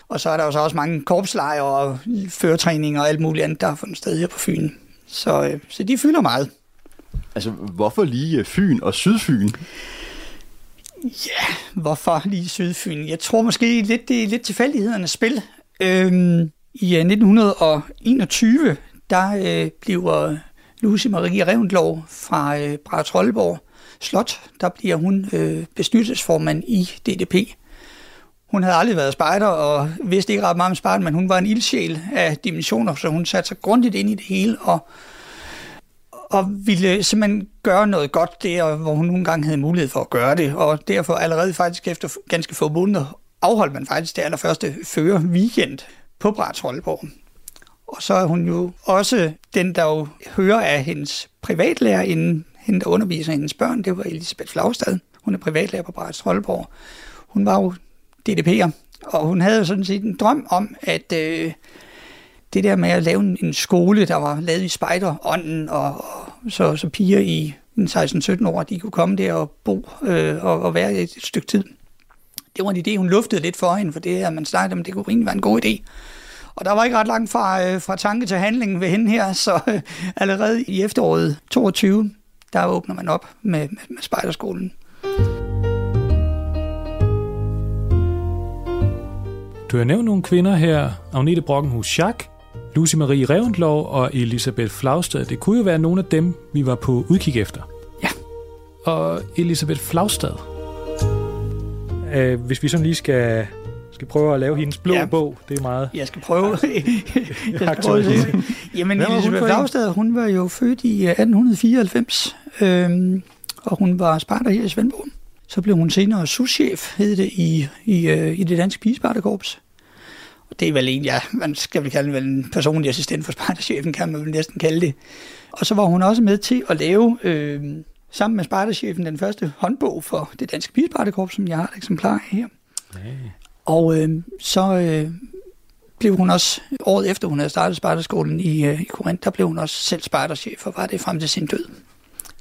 S13: Og så er der jo så også mange korpslejre og føretræninger og alt muligt andet, der har fundet sted her på Fyn. Så, øh, så de fylder meget.
S12: Altså, hvorfor lige øh, Fyn og Sydfyn?
S13: Ja, hvorfor lige Sydfyn? Jeg tror måske lidt, det er lidt tilfældighedernes spil. Øhm, I øh, 1921, der øh, bliver Lucy Marie Revendlov fra øh, Bratrolleborg Slot, der bliver hun øh, bestyrelsesformand i DDP. Hun havde aldrig været spejder og vidste ikke ret meget om spejder, men hun var en ildsjæl af dimensioner, så hun satte sig grundigt ind i det hele og og ville simpelthen gøre noget godt der, hvor hun nogle gange havde mulighed for at gøre det. Og derfor allerede faktisk efter ganske få måneder afholdt man faktisk det allerførste fører weekend på Brats Holborg. Og så er hun jo også den, der jo hører af hendes privatlærer, inden hende, der underviser hendes børn, det var Elisabeth Flagstad. Hun er privatlærer på Brats Holborg. Hun var jo DDP'er, og hun havde jo sådan set en drøm om, at øh, det der med at lave en, en skole, der var lavet i spejderånden, og, og så, så piger i 16-17 år, de kunne komme der og bo øh, og, og være et, et stykke tid. Det var en idé, hun luftede lidt for hende, for det at man snakkede om, det kunne egentlig være en god idé. Og der var ikke ret langt fra, øh, fra tanke til handling ved hende her, så øh, allerede i efteråret 22, der åbner man op med, med, med spejderskolen.
S11: Du har nævnt nogle kvinder her. Agnete Brockenhus Schack, Lucy Marie Revendlov og Elisabeth Flagstad. Det kunne jo være nogle af dem, vi var på udkig efter.
S13: Ja.
S11: Og Elisabeth Flagstad. Øh, hvis vi sådan lige skal, skal prøve at lave hendes blå ja. bog, det er meget...
S13: Jeg skal prøve. jeg skal prøve Jamen, Elisabeth Flagstad, hun var jo født i 1894, øh, øhm, og hun var spejder her i Svendborg. Så blev hun senere souschef, hed det, i, i, øh, i det danske pigespejderkorps det er vel en, ja, man skal vel kalde vel en personlig assistent for spejderchefen, kan man vel næsten kalde det. Og så var hun også med til at lave, øh, sammen med spejderchefen, den første håndbog for det danske pigespejderkorps, som jeg har et eksemplar af her. Hey. Og øh, så øh, blev hun også, året efter hun havde startet spejderskolen i, øh, i Korinth, der blev hun også selv spejderchef, og var det frem til sin død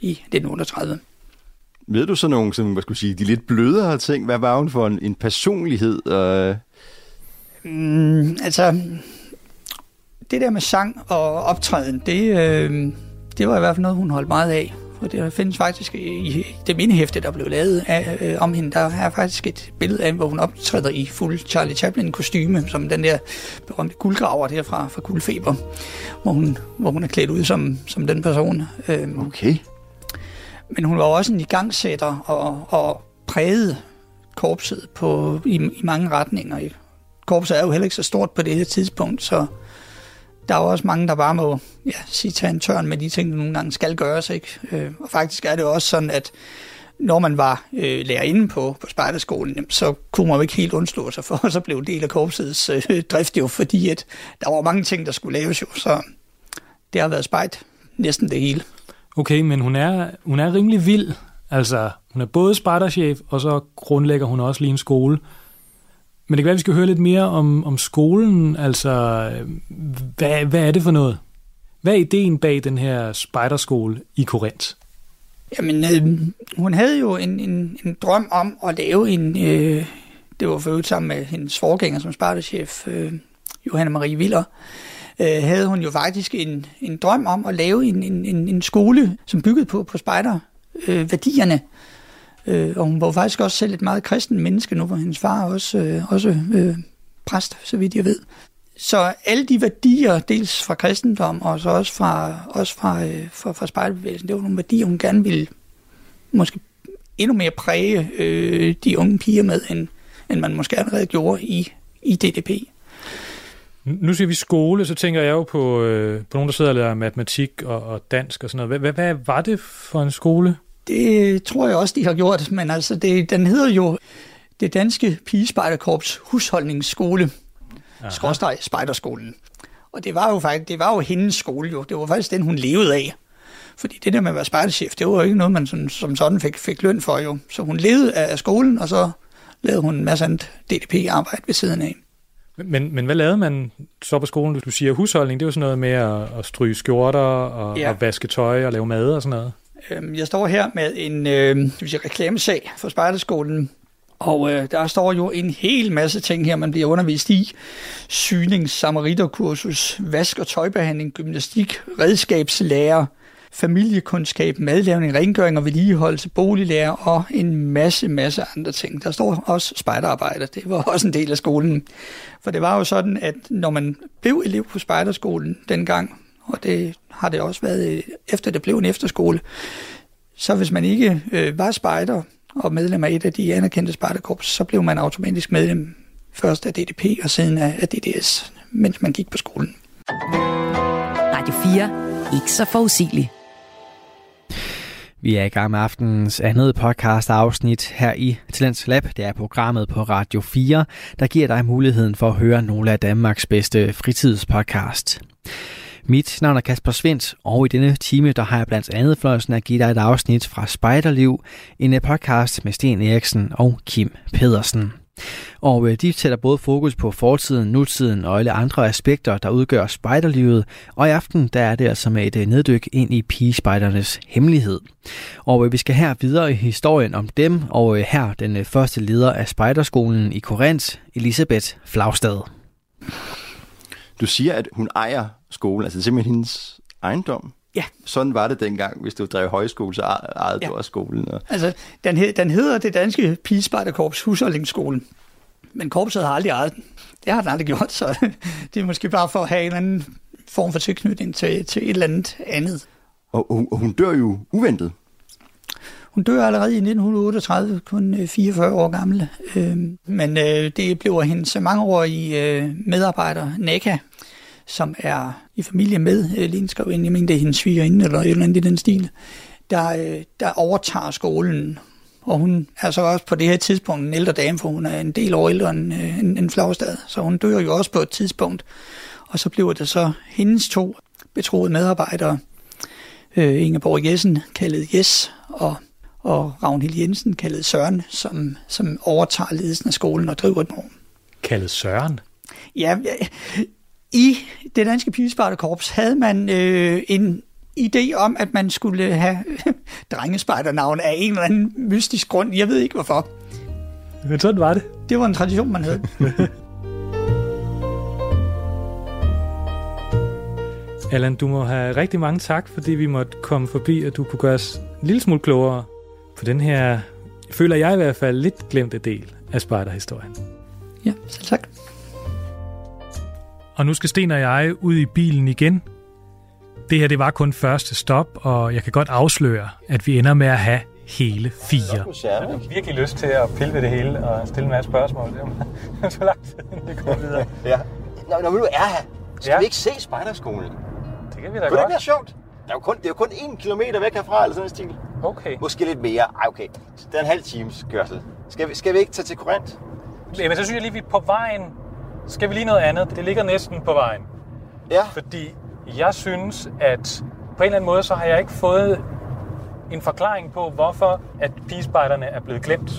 S13: i 1938.
S12: Ved du så nogle, som, hvad skulle sige, de lidt blødere ting? Hvad var hun for en, en personlighed? Øh
S13: Mm, altså, det der med sang og optræden, det, øh, det var i hvert fald noget, hun holdt meget af. For det findes faktisk i det mindehæfte, der blev lavet af, øh, om hende, der er faktisk et billede af, hvor hun optræder i fuld Charlie Chaplin-kostyme, som den der berømte guldgraver der fra, fra Guldfeber, hvor hun, hvor hun er klædt ud som, som den person.
S12: Øh, okay.
S13: Men hun var også en igangsætter og, og prægede korpset på, i, i mange retninger korpset er jo heller ikke så stort på det her tidspunkt, så der er også mange, der bare må ja, sige, tage en tørn med de ting, der nogle gange skal gøres. Ikke? Øh, og faktisk er det også sådan, at når man var øh, lærerinde på, på spejderskolen, så kunne man jo ikke helt undslå sig for, og så blev del af korpsets øh, drift jo, fordi at der var mange ting, der skulle laves jo, så det har været spejt næsten det hele.
S2: Okay, men hun er, hun er rimelig vild. Altså, hun er både spejderchef, og så grundlægger hun også lige en skole. Men det kan være, at vi skal høre lidt mere om, om skolen. Altså, hvad, hvad er det for noget? Hvad er ideen bag den her spejderskole i Korinth?
S13: Jamen, øh, hun havde jo en, en, en drøm om at lave en... Øh, det var for sammen med hendes forgænger som spejderchef, øh, Johanna Marie Viller, øh, havde hun jo faktisk en, en drøm om at lave en, en, en, en skole, som byggede på, på spejderværdierne. Øh, Øh, og hun var faktisk også selv et meget kristen menneske, nu hvor hendes far også, øh, også øh, præst, så vidt jeg ved. Så alle de værdier, dels fra kristendom, og så også fra, også fra, øh, fra, fra spejlbevægelsen, det var nogle værdier, hun gerne ville måske endnu mere præge øh, de unge piger med, end, end man måske allerede gjorde i, i DDP.
S2: Nu siger vi skole, så tænker jeg jo på, øh, på nogen, der sidder og lærer matematik og, og dansk og sådan noget. Hvad, hvad var det for en skole?
S13: Det tror jeg også, de har gjort, men altså, det, den hedder jo det danske pigespejderkorps husholdningsskole, skråstrej spejderskolen. Og det var jo faktisk, det var jo hendes skole jo. Det var faktisk den, hun levede af. Fordi det der med at være spejderchef, det var jo ikke noget, man sådan, som sådan fik, fik løn for jo. Så hun levede af skolen, og så lavede hun en masse andet DDP-arbejde ved siden af.
S2: Men, men hvad lavede man så på skolen? Du siger husholdning, det er jo sådan noget med at, at stryge skjorter og, ja. og vaske tøj og lave mad og sådan noget.
S13: Øhm, jeg står her med en øh, vil sige, reklamesag for Spejderskolen, og øh, der står jo en hel masse ting her, man bliver undervist i. Syning, samariterkursus, vask- og tøjbehandling, gymnastik, redskabslærer, familiekundskab, madlavning, rengøring og vedligeholdelse, boliglærer og en masse, masse andre ting. Der står også spejderarbejde. Det var også en del af skolen. For det var jo sådan, at når man blev elev på spejderskolen dengang, og det har det også været øh, efter det blev en efterskole, så hvis man ikke øh, var spejder og medlem af et af de anerkendte spejderkorps, så blev man automatisk medlem først af DDP og siden af, af DDS, mens man gik på skolen.
S4: Radio 4. Ikke så forudsigeligt.
S1: Vi er i gang med aftenens andet podcast afsnit her i Talents Lab. Det er programmet på Radio 4, der giver dig muligheden for at høre nogle af Danmarks bedste fritidspodcast. Mit navn er Kasper Svendt, og i denne time der har jeg blandt andet fløjelsen at give dig et afsnit fra Spejderliv, en øh, podcast med Sten Eriksen og Kim Pedersen. Og øh, de sætter både fokus på fortiden, nutiden og alle andre aspekter, der udgør spejderlivet. Og i aften der er det altså med et øh, neddyk ind i pigespejdernes hemmelighed. Og vi skal her videre i historien om dem, og her den første leder af spejderskolen i Korinth, Elisabeth Flagstad.
S12: Du siger, at hun ejer skolen, altså det er simpelthen hendes ejendom.
S13: Ja.
S12: Sådan var det dengang, hvis du drev højskole, så ejede ja. du også skolen. Og...
S13: Altså, den, hed, den hedder det danske pigespejderkorps husholdningsskolen. Men korpset har aldrig ejet den. Det har den aldrig gjort, så det er måske bare for at have en anden form for tilknytning til, til et eller andet andet.
S12: Og, og hun dør jo uventet.
S13: Hun dør allerede i 1938, kun øh, 44 år gammel. Øhm, men øh, det blev hendes mangeårige øh, medarbejder, Neka, som er i familie med øh, jeg mener, det er hendes svigerinde eller et eller andet i den stil, der, der overtager skolen. Og hun er så også på det her tidspunkt en ældre dame, for hun er en del år ældre end, end, en, en Flagstad. Så hun dør jo også på et tidspunkt. Og så bliver det så hendes to betroede medarbejdere, øh, Ingeborg Jessen, kaldet Jes, og, og Ragnhild Jensen, kaldet Søren, som, som overtager ledelsen af skolen og driver den over.
S2: Kaldet Søren?
S13: Ja, i det danske pigespejderkorps havde man øh, en idé om, at man skulle have drengespejder-navn af en eller anden mystisk grund. Jeg ved ikke hvorfor.
S2: Men sådan var det.
S13: Det var en tradition, man havde.
S2: Allan, du må have rigtig mange tak, fordi vi måtte komme forbi, og du kunne gøre os en lille smule klogere på den her, føler jeg i hvert fald, lidt glemte del af spejderhistorien.
S13: Ja, selv tak.
S2: Og nu skal Sten og jeg ud i bilen igen. Det her det var kun første stop, og jeg kan godt afsløre, at vi ender med at have hele fire.
S11: Jeg har virkelig lyst til at pille ved det hele og stille en masse spørgsmål. Det er så lang tid, det går videre.
S12: ja. Når, når vi nu er her,
S15: Skal ja. vi ikke se spejderskolen?
S2: Det kan vi da
S15: Kunne det
S2: godt.
S15: ikke være sjovt? Der er jo kun, det er jo kun en kilometer væk herfra, eller sådan en stil.
S2: Okay.
S15: Måske lidt mere. Ej, okay. Det er en halv times kørsel. Skal vi, skal vi ikke tage til Korinth?
S2: Jamen, så synes jeg lige, vi er på vejen. Skal vi lige noget andet? Det ligger næsten på vejen.
S15: Ja.
S2: Fordi jeg synes, at på en eller anden måde, så har jeg ikke fået en forklaring på, hvorfor at pigespejderne er blevet glemt.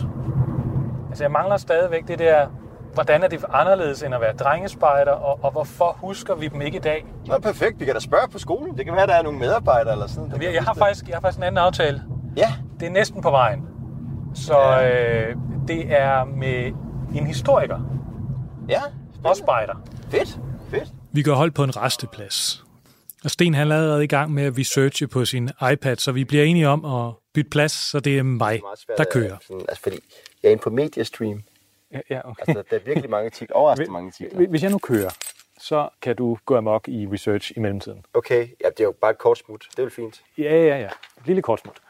S2: Altså, jeg mangler stadigvæk det der, hvordan er det anderledes end at være drengespejder, og, og hvorfor husker vi dem ikke i dag?
S15: Nå, perfekt. Vi kan da spørge på skolen. Det kan være, der er nogle medarbejdere eller sådan.
S2: Jeg, jeg, har,
S15: det.
S2: faktisk, jeg har faktisk en anden aftale.
S15: Ja.
S2: Det er næsten på vejen. Så øh, det er med en historiker.
S15: Ja.
S2: Og spejder.
S15: Fedt. Fedt.
S16: Vi går hold på en resteplads. Og Sten han er allerede i gang med at researche på sin iPad, så vi bliver enige om at bytte plads, så det er mig, der kører.
S15: Sådan, altså, fordi jeg er inde på Mediastream.
S2: Ja, okay.
S15: Altså, der er virkelig mange titler. Overraskende mange titler.
S2: Hvis jeg nu kører, så kan du gå amok i research i mellemtiden.
S15: Okay, ja, det er jo bare et kort smut. Det er vel fint.
S2: Ja, ja, ja. Et lille kort smut.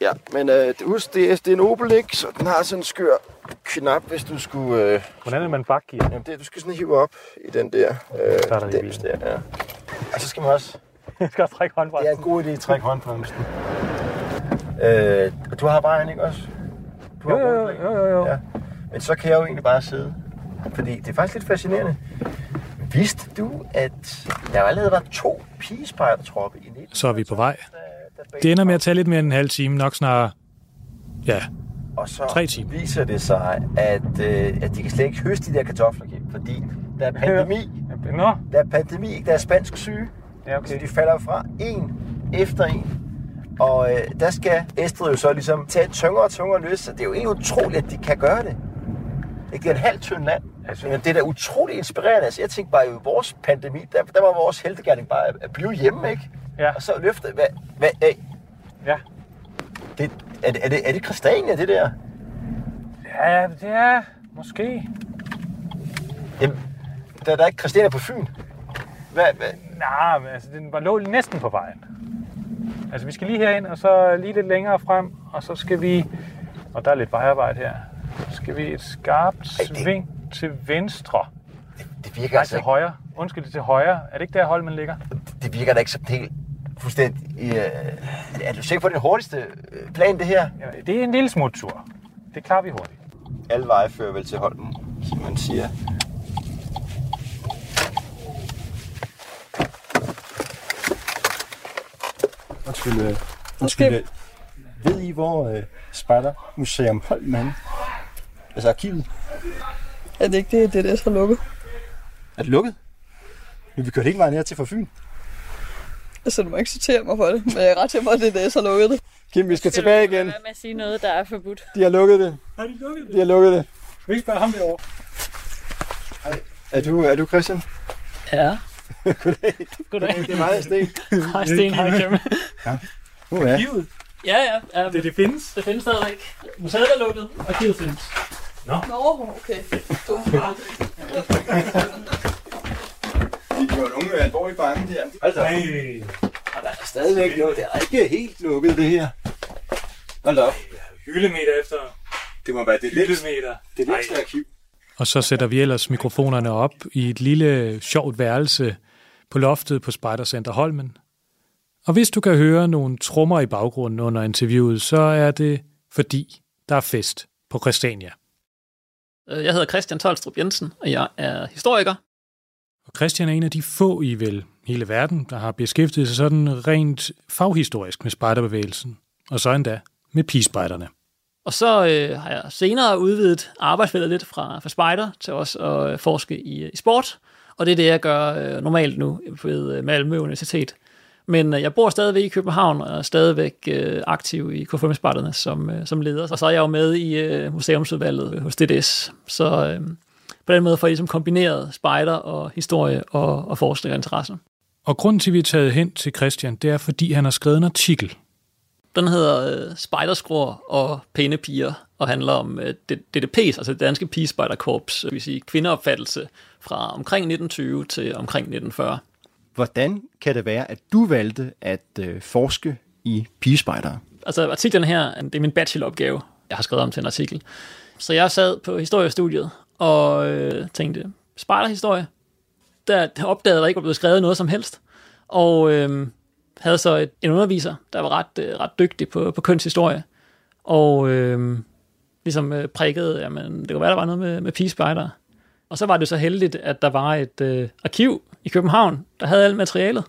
S15: Ja, men øh, husk, det er, det er en Opel, ikke? Så den har sådan en skør knap, hvis du skulle... Øh...
S2: Hvordan er man bakgear?
S15: Jamen, det, du skal sådan hive op i den der øh,
S2: Starter lige
S15: dims der, ja. Og så skal man også...
S2: Jeg skal trække håndbremsen.
S15: Det er en god idé at trække håndbremsen. Øh, og du har bare en, ikke også? Du
S2: Jo, jo, jo, jo, jo.
S15: Ja. Men så kan jeg jo egentlig bare sidde. Fordi det er faktisk lidt fascinerende. Vidste du, at der allerede var to pigespejdertroppe i 19...
S16: Så er vi på vej. Det ender med at tage lidt mere end en halv time, nok snarere, ja,
S15: Og så
S16: Tre timer.
S15: viser det sig, at, øh, at de kan slet ikke høste de der kartofler, fordi der er pandemi.
S2: Nå.
S15: Der er pandemi, der er spansk syge.
S2: Ja, okay.
S15: Så de falder fra en efter en. Og øh, der skal Estrid jo så ligesom tage et tyngere og tyngere løs, så det er jo egentlig utroligt, at de kan gøre det. Ikke? Det er en halv tynd land. Altså, men det er da utroligt inspirerende. Altså, jeg tænkte bare, i vores pandemi, der, der var vores heltegærning bare at, at blive hjemme, ikke?
S2: Ja.
S15: Og så løfte, hvad, hvad, hey,
S2: Ja.
S15: det, er, det, er, det, er det Christiania, det der?
S2: Ja, det er måske.
S15: Jamen, der, der er ikke Christiania på Fyn. Hvad, hvad?
S2: Nej, men altså, den var lå næsten på vejen. Altså, vi skal lige herind, og så lige lidt længere frem, og så skal vi... Og der er lidt vejarbejde her. Så skal vi et skarpt sving til venstre.
S15: Det virker
S2: Nej,
S15: altså
S2: til
S15: ikke,
S2: højre. Undskyld, det er til højre. Er det ikke der, Holmen ligger?
S15: det virker da ikke som helt fuldstændig... Øh, er du sikker på den hurtigste øh, plan, det her?
S2: Ja, det er en lille smuttur. Det klarer vi hurtigt.
S15: Alle veje fører vel til Holmen, som man siger. Undskyld, øh, undskyld. øh, Ved I, hvor øh, Spejdermuseum Holmen Altså arkivet.
S12: Er det ikke det, det, det er så lukket?
S15: Er det lukket? Nu er vi kørt hele vejen her til fra Fyn.
S12: Altså, du må ikke citere mig for det, men jeg er ret til for, at det, det er så lukket det.
S15: Kim, vi skal tilbage igen.
S17: Hvad med at sige noget, der er forbudt?
S15: De har lukket det.
S2: Har de lukket
S15: De har lukket det.
S2: Skal vi ikke spørge ham derovre?
S15: Er du, er du Christian?
S3: Ja.
S15: Goddag.
S3: Goddag.
S15: Det er mig, Sten.
S3: Hej Sten, hej Kim.
S15: Ja. Nu er
S2: Arkivet?
S3: Ja, ja. ja
S2: Det, det findes?
S3: Det findes stadigvæk. Museet er lukket, og arkivet findes.
S12: Nå, okay.
S15: De gjorde unge alvorligt bange der. Altså,
S2: Nej.
S15: og der er stadigvæk noget. Det er ikke helt lukket, det her. Hold da op.
S2: Hyldemeter efter
S15: Det må være det længste,
S2: hyldemeter.
S15: det længste arkiv.
S16: Og så sætter vi ellers mikrofonerne op i et lille sjovt værelse på loftet på Spejdercenter Holmen. Og hvis du kan høre nogle trommer i baggrunden under interviewet, så er det fordi, der er fest på Christiania.
S3: Øh, Jeg hedder Christian Tolstrup Jensen, og jeg er historiker.
S16: Og Christian er en af de få i vel hele verden, der har beskæftiget sig sådan rent faghistorisk med spejderbevægelsen, og så endda med pigespejderne.
S3: Og så øh, har jeg senere udvidet arbejdsfeltet lidt fra, fra spider til også at øh, forske i, øh, i sport. Og det er det, jeg gør øh, normalt nu ved øh, Malmø Universitet. Men øh, jeg bor stadigvæk i København og er stadigvæk øh, aktiv i KFM Spejderne som, øh, som leder. Og så er jeg jo med i øh, museumsudvalget hos DDS. Så øh, på den måde får jeg ligesom kombineret spejder og historie og, og forskning og interesse.
S16: Og grunden til, at vi er taget hen til Christian, det er, fordi han har skrevet en artikel.
S3: Den hedder øh, Spejderskruer og pæne piger, og handler om øh, DDP's, altså det danske pigespejderkorps, det vil sige kvindeopfattelse fra omkring 1920 til omkring 1940.
S18: Hvordan kan det være, at du valgte at øh, forske i pigespejdere?
S3: Altså artiklen her, det er min bacheloropgave, jeg har skrevet om til en artikel. Så jeg sad på historiestudiet og øh, tænkte, spejderhistorie. Der, der opdagede, at der ikke var blevet skrevet noget som helst. Og øh, havde så et, en underviser, der var ret, øh, ret dygtig på, på kønshistorie. Og øh, ligesom øh, prikkede, jamen, det kunne være, der var noget med, med pigespejder. Og så var det så heldigt, at der var et øh, arkiv i København, der havde alt materialet.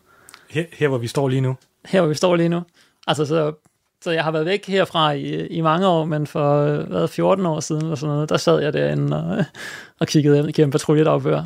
S2: Her, her hvor vi står lige nu.
S3: Her hvor vi står lige nu. Altså, så, så jeg har været væk herfra i, i mange år, men for øh, hvad, 14 år siden, eller sådan noget, der sad jeg derinde og, og kiggede igennem patruljedagbøger.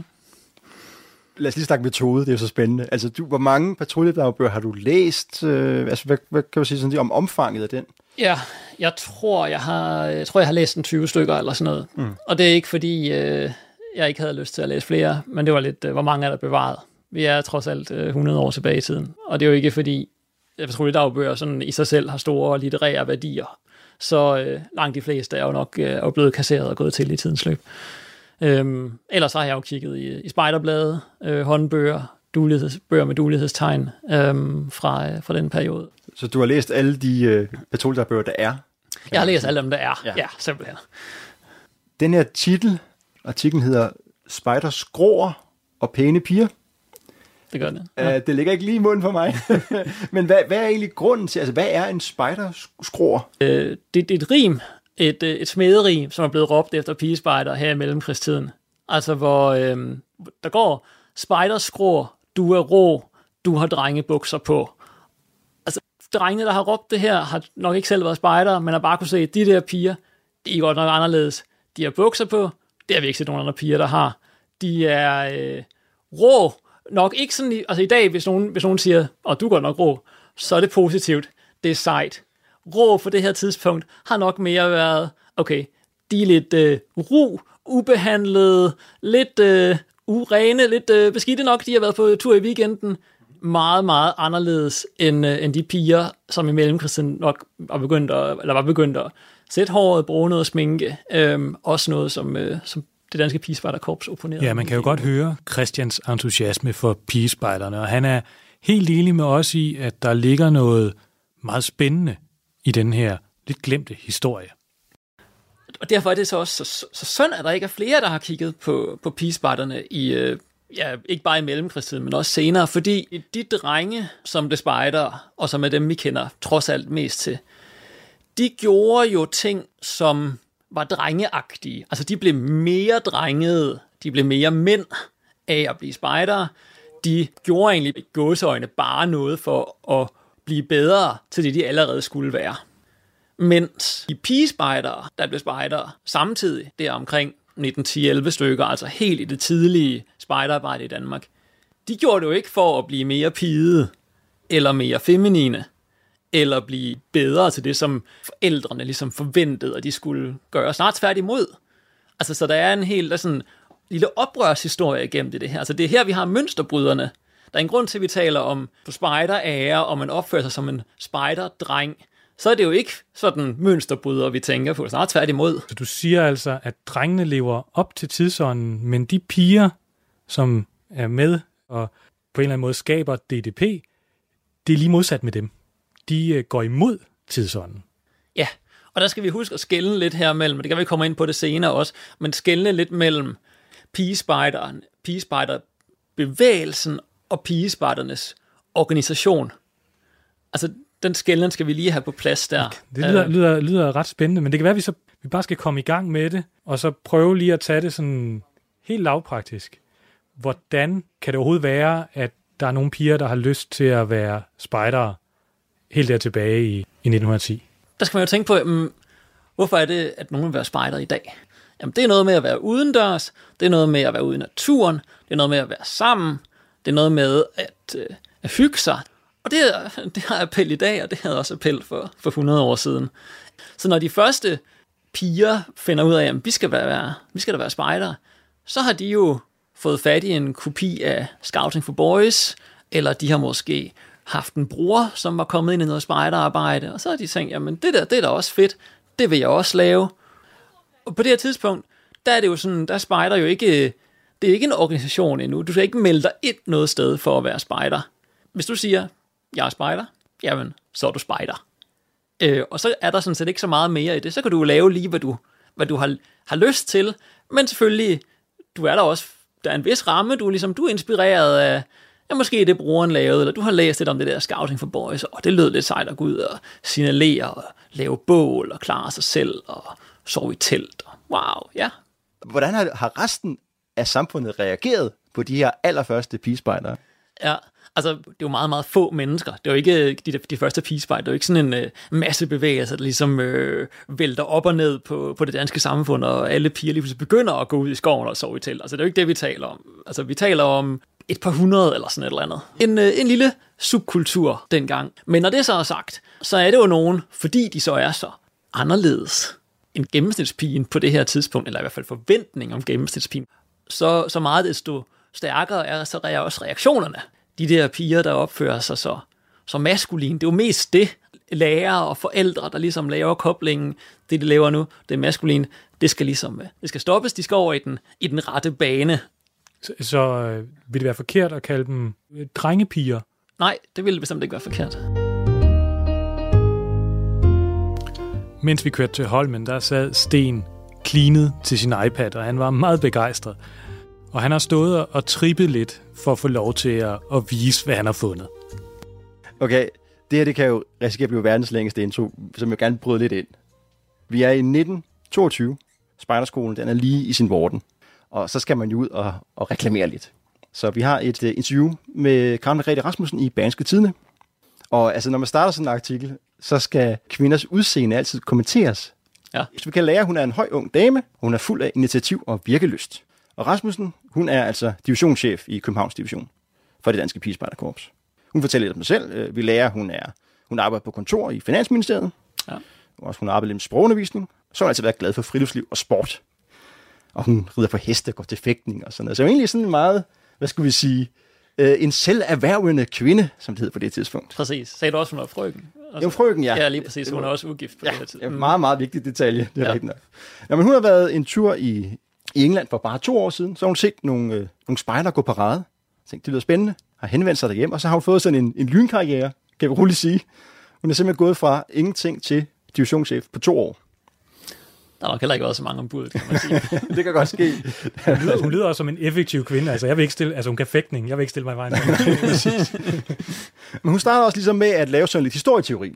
S15: Lad os lige snakke metode, det er jo så spændende. Altså, du, hvor mange patruljedagbøger har du læst? Øh, altså, hvad, hvad kan du sige sådan, om omfanget af den?
S3: Ja, jeg tror, jeg har, jeg tror, jeg har læst en 20 stykker eller sådan noget. Mm. Og det er ikke fordi, øh, jeg ikke havde lyst til at læse flere, men det var lidt, øh, hvor mange er der bevaret. Vi er trods alt øh, 100 år tilbage i tiden. Og det er jo ikke fordi, jeg tror, at dagbøger sådan i sig selv har store litterære værdier. Så øh, langt de fleste er jo nok øh, er blevet kasseret og gået til i tidens løb. Øhm, ellers har jeg jo kigget i, i spejderbladet, øh, håndbøger, bøger med dulighedstegn øhm, fra, øh, fra den periode.
S15: Så du har læst alle de øh, patruljedagbøger, der er?
S3: Jeg har læst alle dem, der er. Ja, ja simpelthen.
S15: Den her titel, artiklen hedder Spejder skråer og pæne piger.
S3: Det gør det. Ja.
S15: Uh, det ligger ikke lige i munden for mig. Men hvad, hvad er egentlig grunden til, altså hvad er en spejderskråer?
S3: Uh, det, det er et rim, et, øh, et smederi, som er blevet råbt efter pigespejder her i mellemkrigstiden. Altså hvor øh, der går spejderskråer, du er rå, du har drengebukser på. Altså drengene, der har råbt det her, har nok ikke selv været spejder, men har bare kunne se, at de der piger, de er godt nok anderledes. De har bukser på, det har vi ikke set nogen andre piger, der har. De er øh, rå, nok ikke sådan, altså i dag, hvis nogen, hvis nogen siger, og oh, du går nok rå, så er det positivt. Det er sejt. Rå på det her tidspunkt har nok mere været, okay, de er lidt øh, ro, ubehandlede, lidt øh, urene, lidt øh, beskidte nok. De har været på tur i weekenden. Meget, meget anderledes end, øh, end de piger, som i mellemkrisen nok var begyndt at, eller var begyndt at sætte håret, bruge noget sminke. øh, også noget, som, øh, som det danske pigespejderkorps opponerede.
S2: Ja, man kan jo godt høre Christians entusiasme for pigespejderne, og han er helt enig med os i, at der ligger noget meget spændende i den her lidt glemte historie.
S3: Og derfor er det så også så, så synd, at der ikke er flere, der har kigget på, på pigespejderne i, øh, ja, ikke bare i mellemkrigstiden, men også senere, fordi de drenge, som det spejder, og som er dem, vi kender trods alt mest til, de gjorde jo ting, som var drengeagtige. Altså, de blev mere drengede, de blev mere mænd af at blive spejdere. De gjorde egentlig i gåseøjne bare noget for at blive bedre til det, de allerede skulle være. Mens de pigespejdere, der blev spejdere samtidig, der omkring 1910-11 stykker, altså helt i det tidlige spejderarbejde i Danmark, de gjorde det jo ikke for at blive mere pige, eller mere feminine eller blive bedre til det, som forældrene ligesom forventede, at de skulle gøre. Snart tværtimod. Altså, så der er en helt der sådan lille oprørshistorie igennem det, det her. Altså, det er her, vi har mønsterbryderne. Der er en grund til, at vi taler om spejderære, og man opfører sig som en spejderdreng. Så er det jo ikke sådan mønsterbryder, vi tænker på. Snart tværtimod.
S2: Så du siger altså, at drengene lever op til tidsånden, men de piger, som er med og på en eller anden måde skaber DDP, det er lige modsat med dem de øh, går imod tidsånden.
S3: Ja, og der skal vi huske at skælne lidt her mellem, det kan vi komme ind på det senere også, men skælne lidt mellem pigespejderen, pigespejderbevægelsen og pigespejdernes organisation. Altså, den skælden skal vi lige have på plads der.
S2: Det lyder, lyder, lyder ret spændende, men det kan være, at vi, så, vi bare skal komme i gang med det, og så prøve lige at tage det sådan helt lavpraktisk. Hvordan kan det overhovedet være, at der er nogle piger, der har lyst til at være spejdere, helt der tilbage i, i 1910.
S3: Der skal man jo tænke på, um, hvorfor er det, at nogen vil være spejder i dag? Jamen, det er noget med at være udendørs, det er noget med at være ude i naturen, det er noget med at være sammen, det er noget med at, uh, at hygge sig. Og det, det har appel i dag, og det havde også appel for, for 100 år siden. Så når de første piger finder ud af, at vi skal, være, vi skal da være spejder, så har de jo fået fat i en kopi af Scouting for Boys, eller de har måske haft en bror, som var kommet ind i noget spejderarbejde, og så har de tænkt, jamen det der, det er da også fedt, det vil jeg også lave. Og på det her tidspunkt, der er det jo sådan, der spejder jo ikke, det er ikke en organisation endnu. Du skal ikke melde dig ind noget sted for at være spejder. Hvis du siger, jeg er spejder, jamen, så er du spejder. Øh, og så er der sådan set ikke så meget mere i det. Så kan du lave lige, hvad du, hvad du har, har lyst til, men selvfølgelig, du er der også der er en vis ramme, du er, ligesom, du er inspireret af, ja, måske det brugeren lavede, eller du har læst lidt om det der scouting for boys, og det lød lidt sejt at gå ud og signalere, og lave bål, og klare sig selv, og sove i telt. Og wow, ja.
S15: Hvordan har, har resten af samfundet reageret på de her allerførste pigespejdere?
S3: Ja, altså det var meget, meget få mennesker. Det var ikke øh, de, de første pigespejder. Det var ikke sådan en øh, masse bevægelse, der ligesom øh, vælter op og ned på, på det danske samfund, og alle piger lige pludselig begynder at gå ud i skoven og sove i telt. Altså det er jo ikke det, vi taler om. Altså vi taler om et par hundrede eller sådan et eller andet. En, øh, en lille subkultur dengang. Men når det så er sagt, så er det jo nogen, fordi de så er så anderledes end gennemsnitspigen på det her tidspunkt, eller i hvert fald forventning om gennemsnitspigen, så, så meget desto stærkere er så er også reaktionerne. De der piger, der opfører sig så, så maskulin, det er jo mest det, lærere og forældre, der ligesom laver koblingen, det de laver nu, det er maskulin, det skal ligesom, øh, det skal stoppes, de skal over i den, i den rette bane.
S11: Så, så øh, vil det være forkert at kalde dem øh, drengepiger?
S3: Nej, det ville bestemt ikke være forkert.
S11: Mens vi kørte til Holmen, der sad Sten cleanet til sin iPad, og han var meget begejstret. Og han har stået og trippet lidt for at få lov til at, at vise, hvad han har fundet.
S15: Okay, det her det kan jo risikere at blive verdens længste intro, som jeg gerne bryder lidt ind. Vi er i 1922. Spejderskolen den er lige i sin vorden. Og så skal man jo ud og, og reklamere lidt. Så vi har et uh, interview med Karen Margrethe Rasmussen i Banske Tidene. Og altså, når man starter sådan en artikel, så skal kvinders udseende altid kommenteres.
S3: Ja.
S15: Så vi kan lære, at hun er en høj ung dame, og hun er fuld af initiativ og virkelyst. Og Rasmussen, hun er altså divisionschef i Københavns Division for det danske pigespejderkorps. Hun fortæller lidt om sig selv. Vi lærer, hun, er, hun arbejder på kontor i Finansministeriet.
S3: Ja.
S15: Og hun arbejder lidt med sprogundervisning. Så har hun altid været glad for friluftsliv og sport. Og hun rider på heste, går til fægtning og sådan noget. Så egentlig sådan meget, hvad skulle vi sige, øh, en selverhvervende kvinde, som det hed på det tidspunkt.
S3: Præcis. Sagde du også, hun var frøken?
S15: Jo, frøken, ja.
S3: Ja, lige præcis. Hun er også ugift på
S15: ja,
S3: det her tid.
S15: Ja, meget, meget vigtig detalje. Det er
S3: Ja.
S15: rigtigt nok. Ja, men hun har været en tur i, i England for bare to år siden. Så har hun set nogle, øh, nogle spejder gå parade. Tænkte, det lyder spændende. Har henvendt sig derhjem, og så har hun fået sådan en, en lynkarriere, kan vi roligt sige. Hun er simpelthen gået fra ingenting til divisionschef på to år.
S3: Der har nok heller ikke været så mange ombud, kan man sige.
S15: det kan godt ske.
S11: Hun lyder, hun lyder også som en effektiv kvinde. Altså, jeg vil ikke stille, altså hun kan fægtning. Jeg vil ikke stille mig i vejen.
S15: Men hun starter også ligesom med at lave sådan lidt historieteori.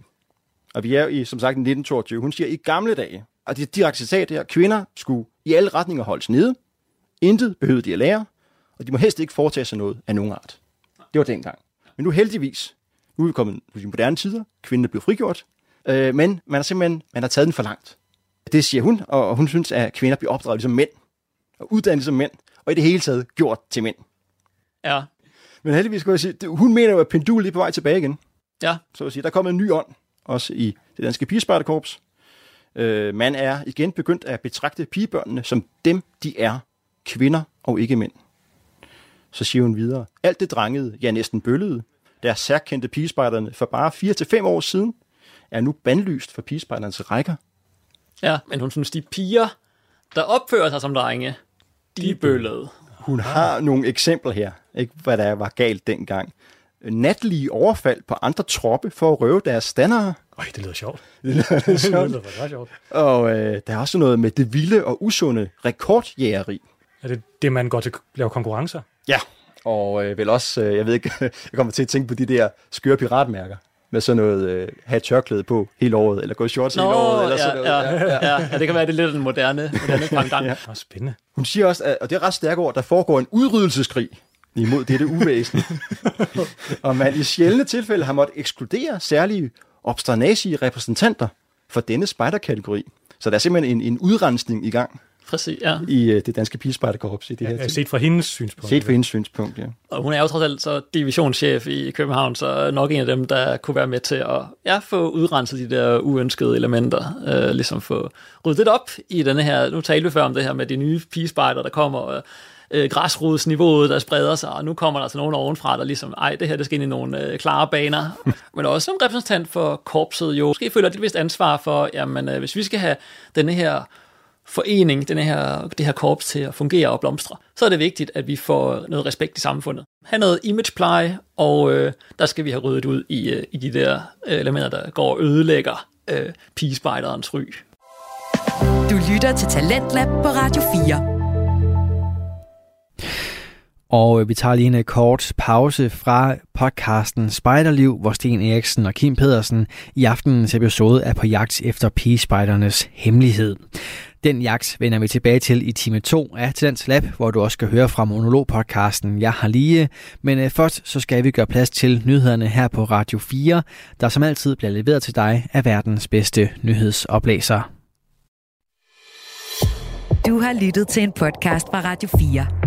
S15: Og vi er i, som sagt, i 1922. Hun siger, i gamle dage, og det er direkte citat her, kvinder skulle i alle retninger holdes nede. Intet behøvede de at lære, og de må helst ikke foretage sig noget af nogen art. Det var dengang. Men nu heldigvis, nu er vi kommet i moderne tider, kvinden er blevet frigjort, øh, men man har simpelthen man har taget den for langt. Det siger hun, og hun synes, at kvinder bliver opdraget ligesom mænd, og uddannet som mænd, og i det hele taget gjort til mænd.
S3: Ja.
S15: Men heldigvis skal jeg sige, hun mener jo, at pendulet er på vej tilbage igen.
S3: Ja.
S15: Så at sige, der er kommet en ny ånd, også i det danske pigespejderkorps. Øh, man er igen begyndt at betragte pigebørnene som dem, de er. Kvinder og ikke mænd. Så siger hun videre, alt det drengede, ja næsten bøllede, der særkendte pigespejderne for bare 4-5 år siden, er nu bandlyst for pigespejdernes rækker.
S3: Ja, men hun synes, de piger, der opfører sig som drenge, de er bøllede.
S15: Hun har nogle eksempler her, ikke, hvad der var galt dengang. Natlige overfald på andre troppe for at røve deres standere.
S11: Øj, det lyder sjovt.
S15: Det lyder lidt
S11: Det
S15: sjovt.
S11: lyder faktisk sjovt.
S15: Og øh, der er også noget med det vilde og usunde rekordjægeri.
S11: Er det det, man går til at lave konkurrencer?
S15: Ja, og øh, vel også, øh, jeg ved ikke, jeg kommer til at tænke på de der skøre piratmærker med sådan noget, øh, have tørklæde på hele året, eller gå i shorts hele året, eller
S3: ja,
S15: sådan noget.
S3: ja, ja, ja, det kan være, det er lidt en moderne, moderne pangdang.
S15: Ja.
S11: Åh, spændende.
S15: Hun siger også, at, og det er ret stærkt ord, der foregår en udryddelseskrig imod dette uvæsen. og man i sjældne tilfælde har måttet ekskludere særlige obsternasige repræsentanter for denne spejderkategori. Så der er simpelthen en, en udrensning i gang
S3: Præcis, ja.
S15: i øh, det danske pigespejderkorps i det her
S11: Ja,
S15: tid.
S11: set fra hendes synspunkt.
S15: Set fra hendes synspunkt, ja.
S3: Og hun er jo trods alt så divisionschef i København, så nok en af dem, der kunne være med til at ja, få udrenset de der uønskede elementer. Øh, ligesom få ryddet lidt op i denne her, nu talte vi før om det her med de nye pigespejder, der kommer, og øh, græsrodsniveauet, der spreder sig, og nu kommer der altså nogen ovenfra, der ligesom, ej, det her, det skal ind i nogle øh, klare baner. Men også som repræsentant for korpset jo, måske føler et lidt vist ansvar for, jamen, øh, hvis vi skal have denne her forening, den her, det her korps til at fungere og blomstre, så er det vigtigt, at vi får noget respekt i samfundet. Ha' noget imagepleje, og øh, der skal vi have ryddet ud i, øh, i de der øh, elementer, der går og ødelægger øh, pigespejderens ry.
S4: Du lytter til Talentlab på Radio 4.
S1: Og øh, vi tager lige en øh, kort pause fra podcasten Spejderliv, hvor Sten Eriksen og Kim Pedersen i aftenens episode er på jagt efter pigespejdernes hemmelighed. Den jagt vender vi tilbage til i time 2 af Talents Lab, hvor du også skal høre fra monologpodcasten Jeg har lige. Men øh, først så skal vi gøre plads til nyhederne her på Radio 4, der som altid bliver leveret til dig af verdens bedste nyhedsoplæser.
S4: Du har lyttet til en podcast fra Radio 4.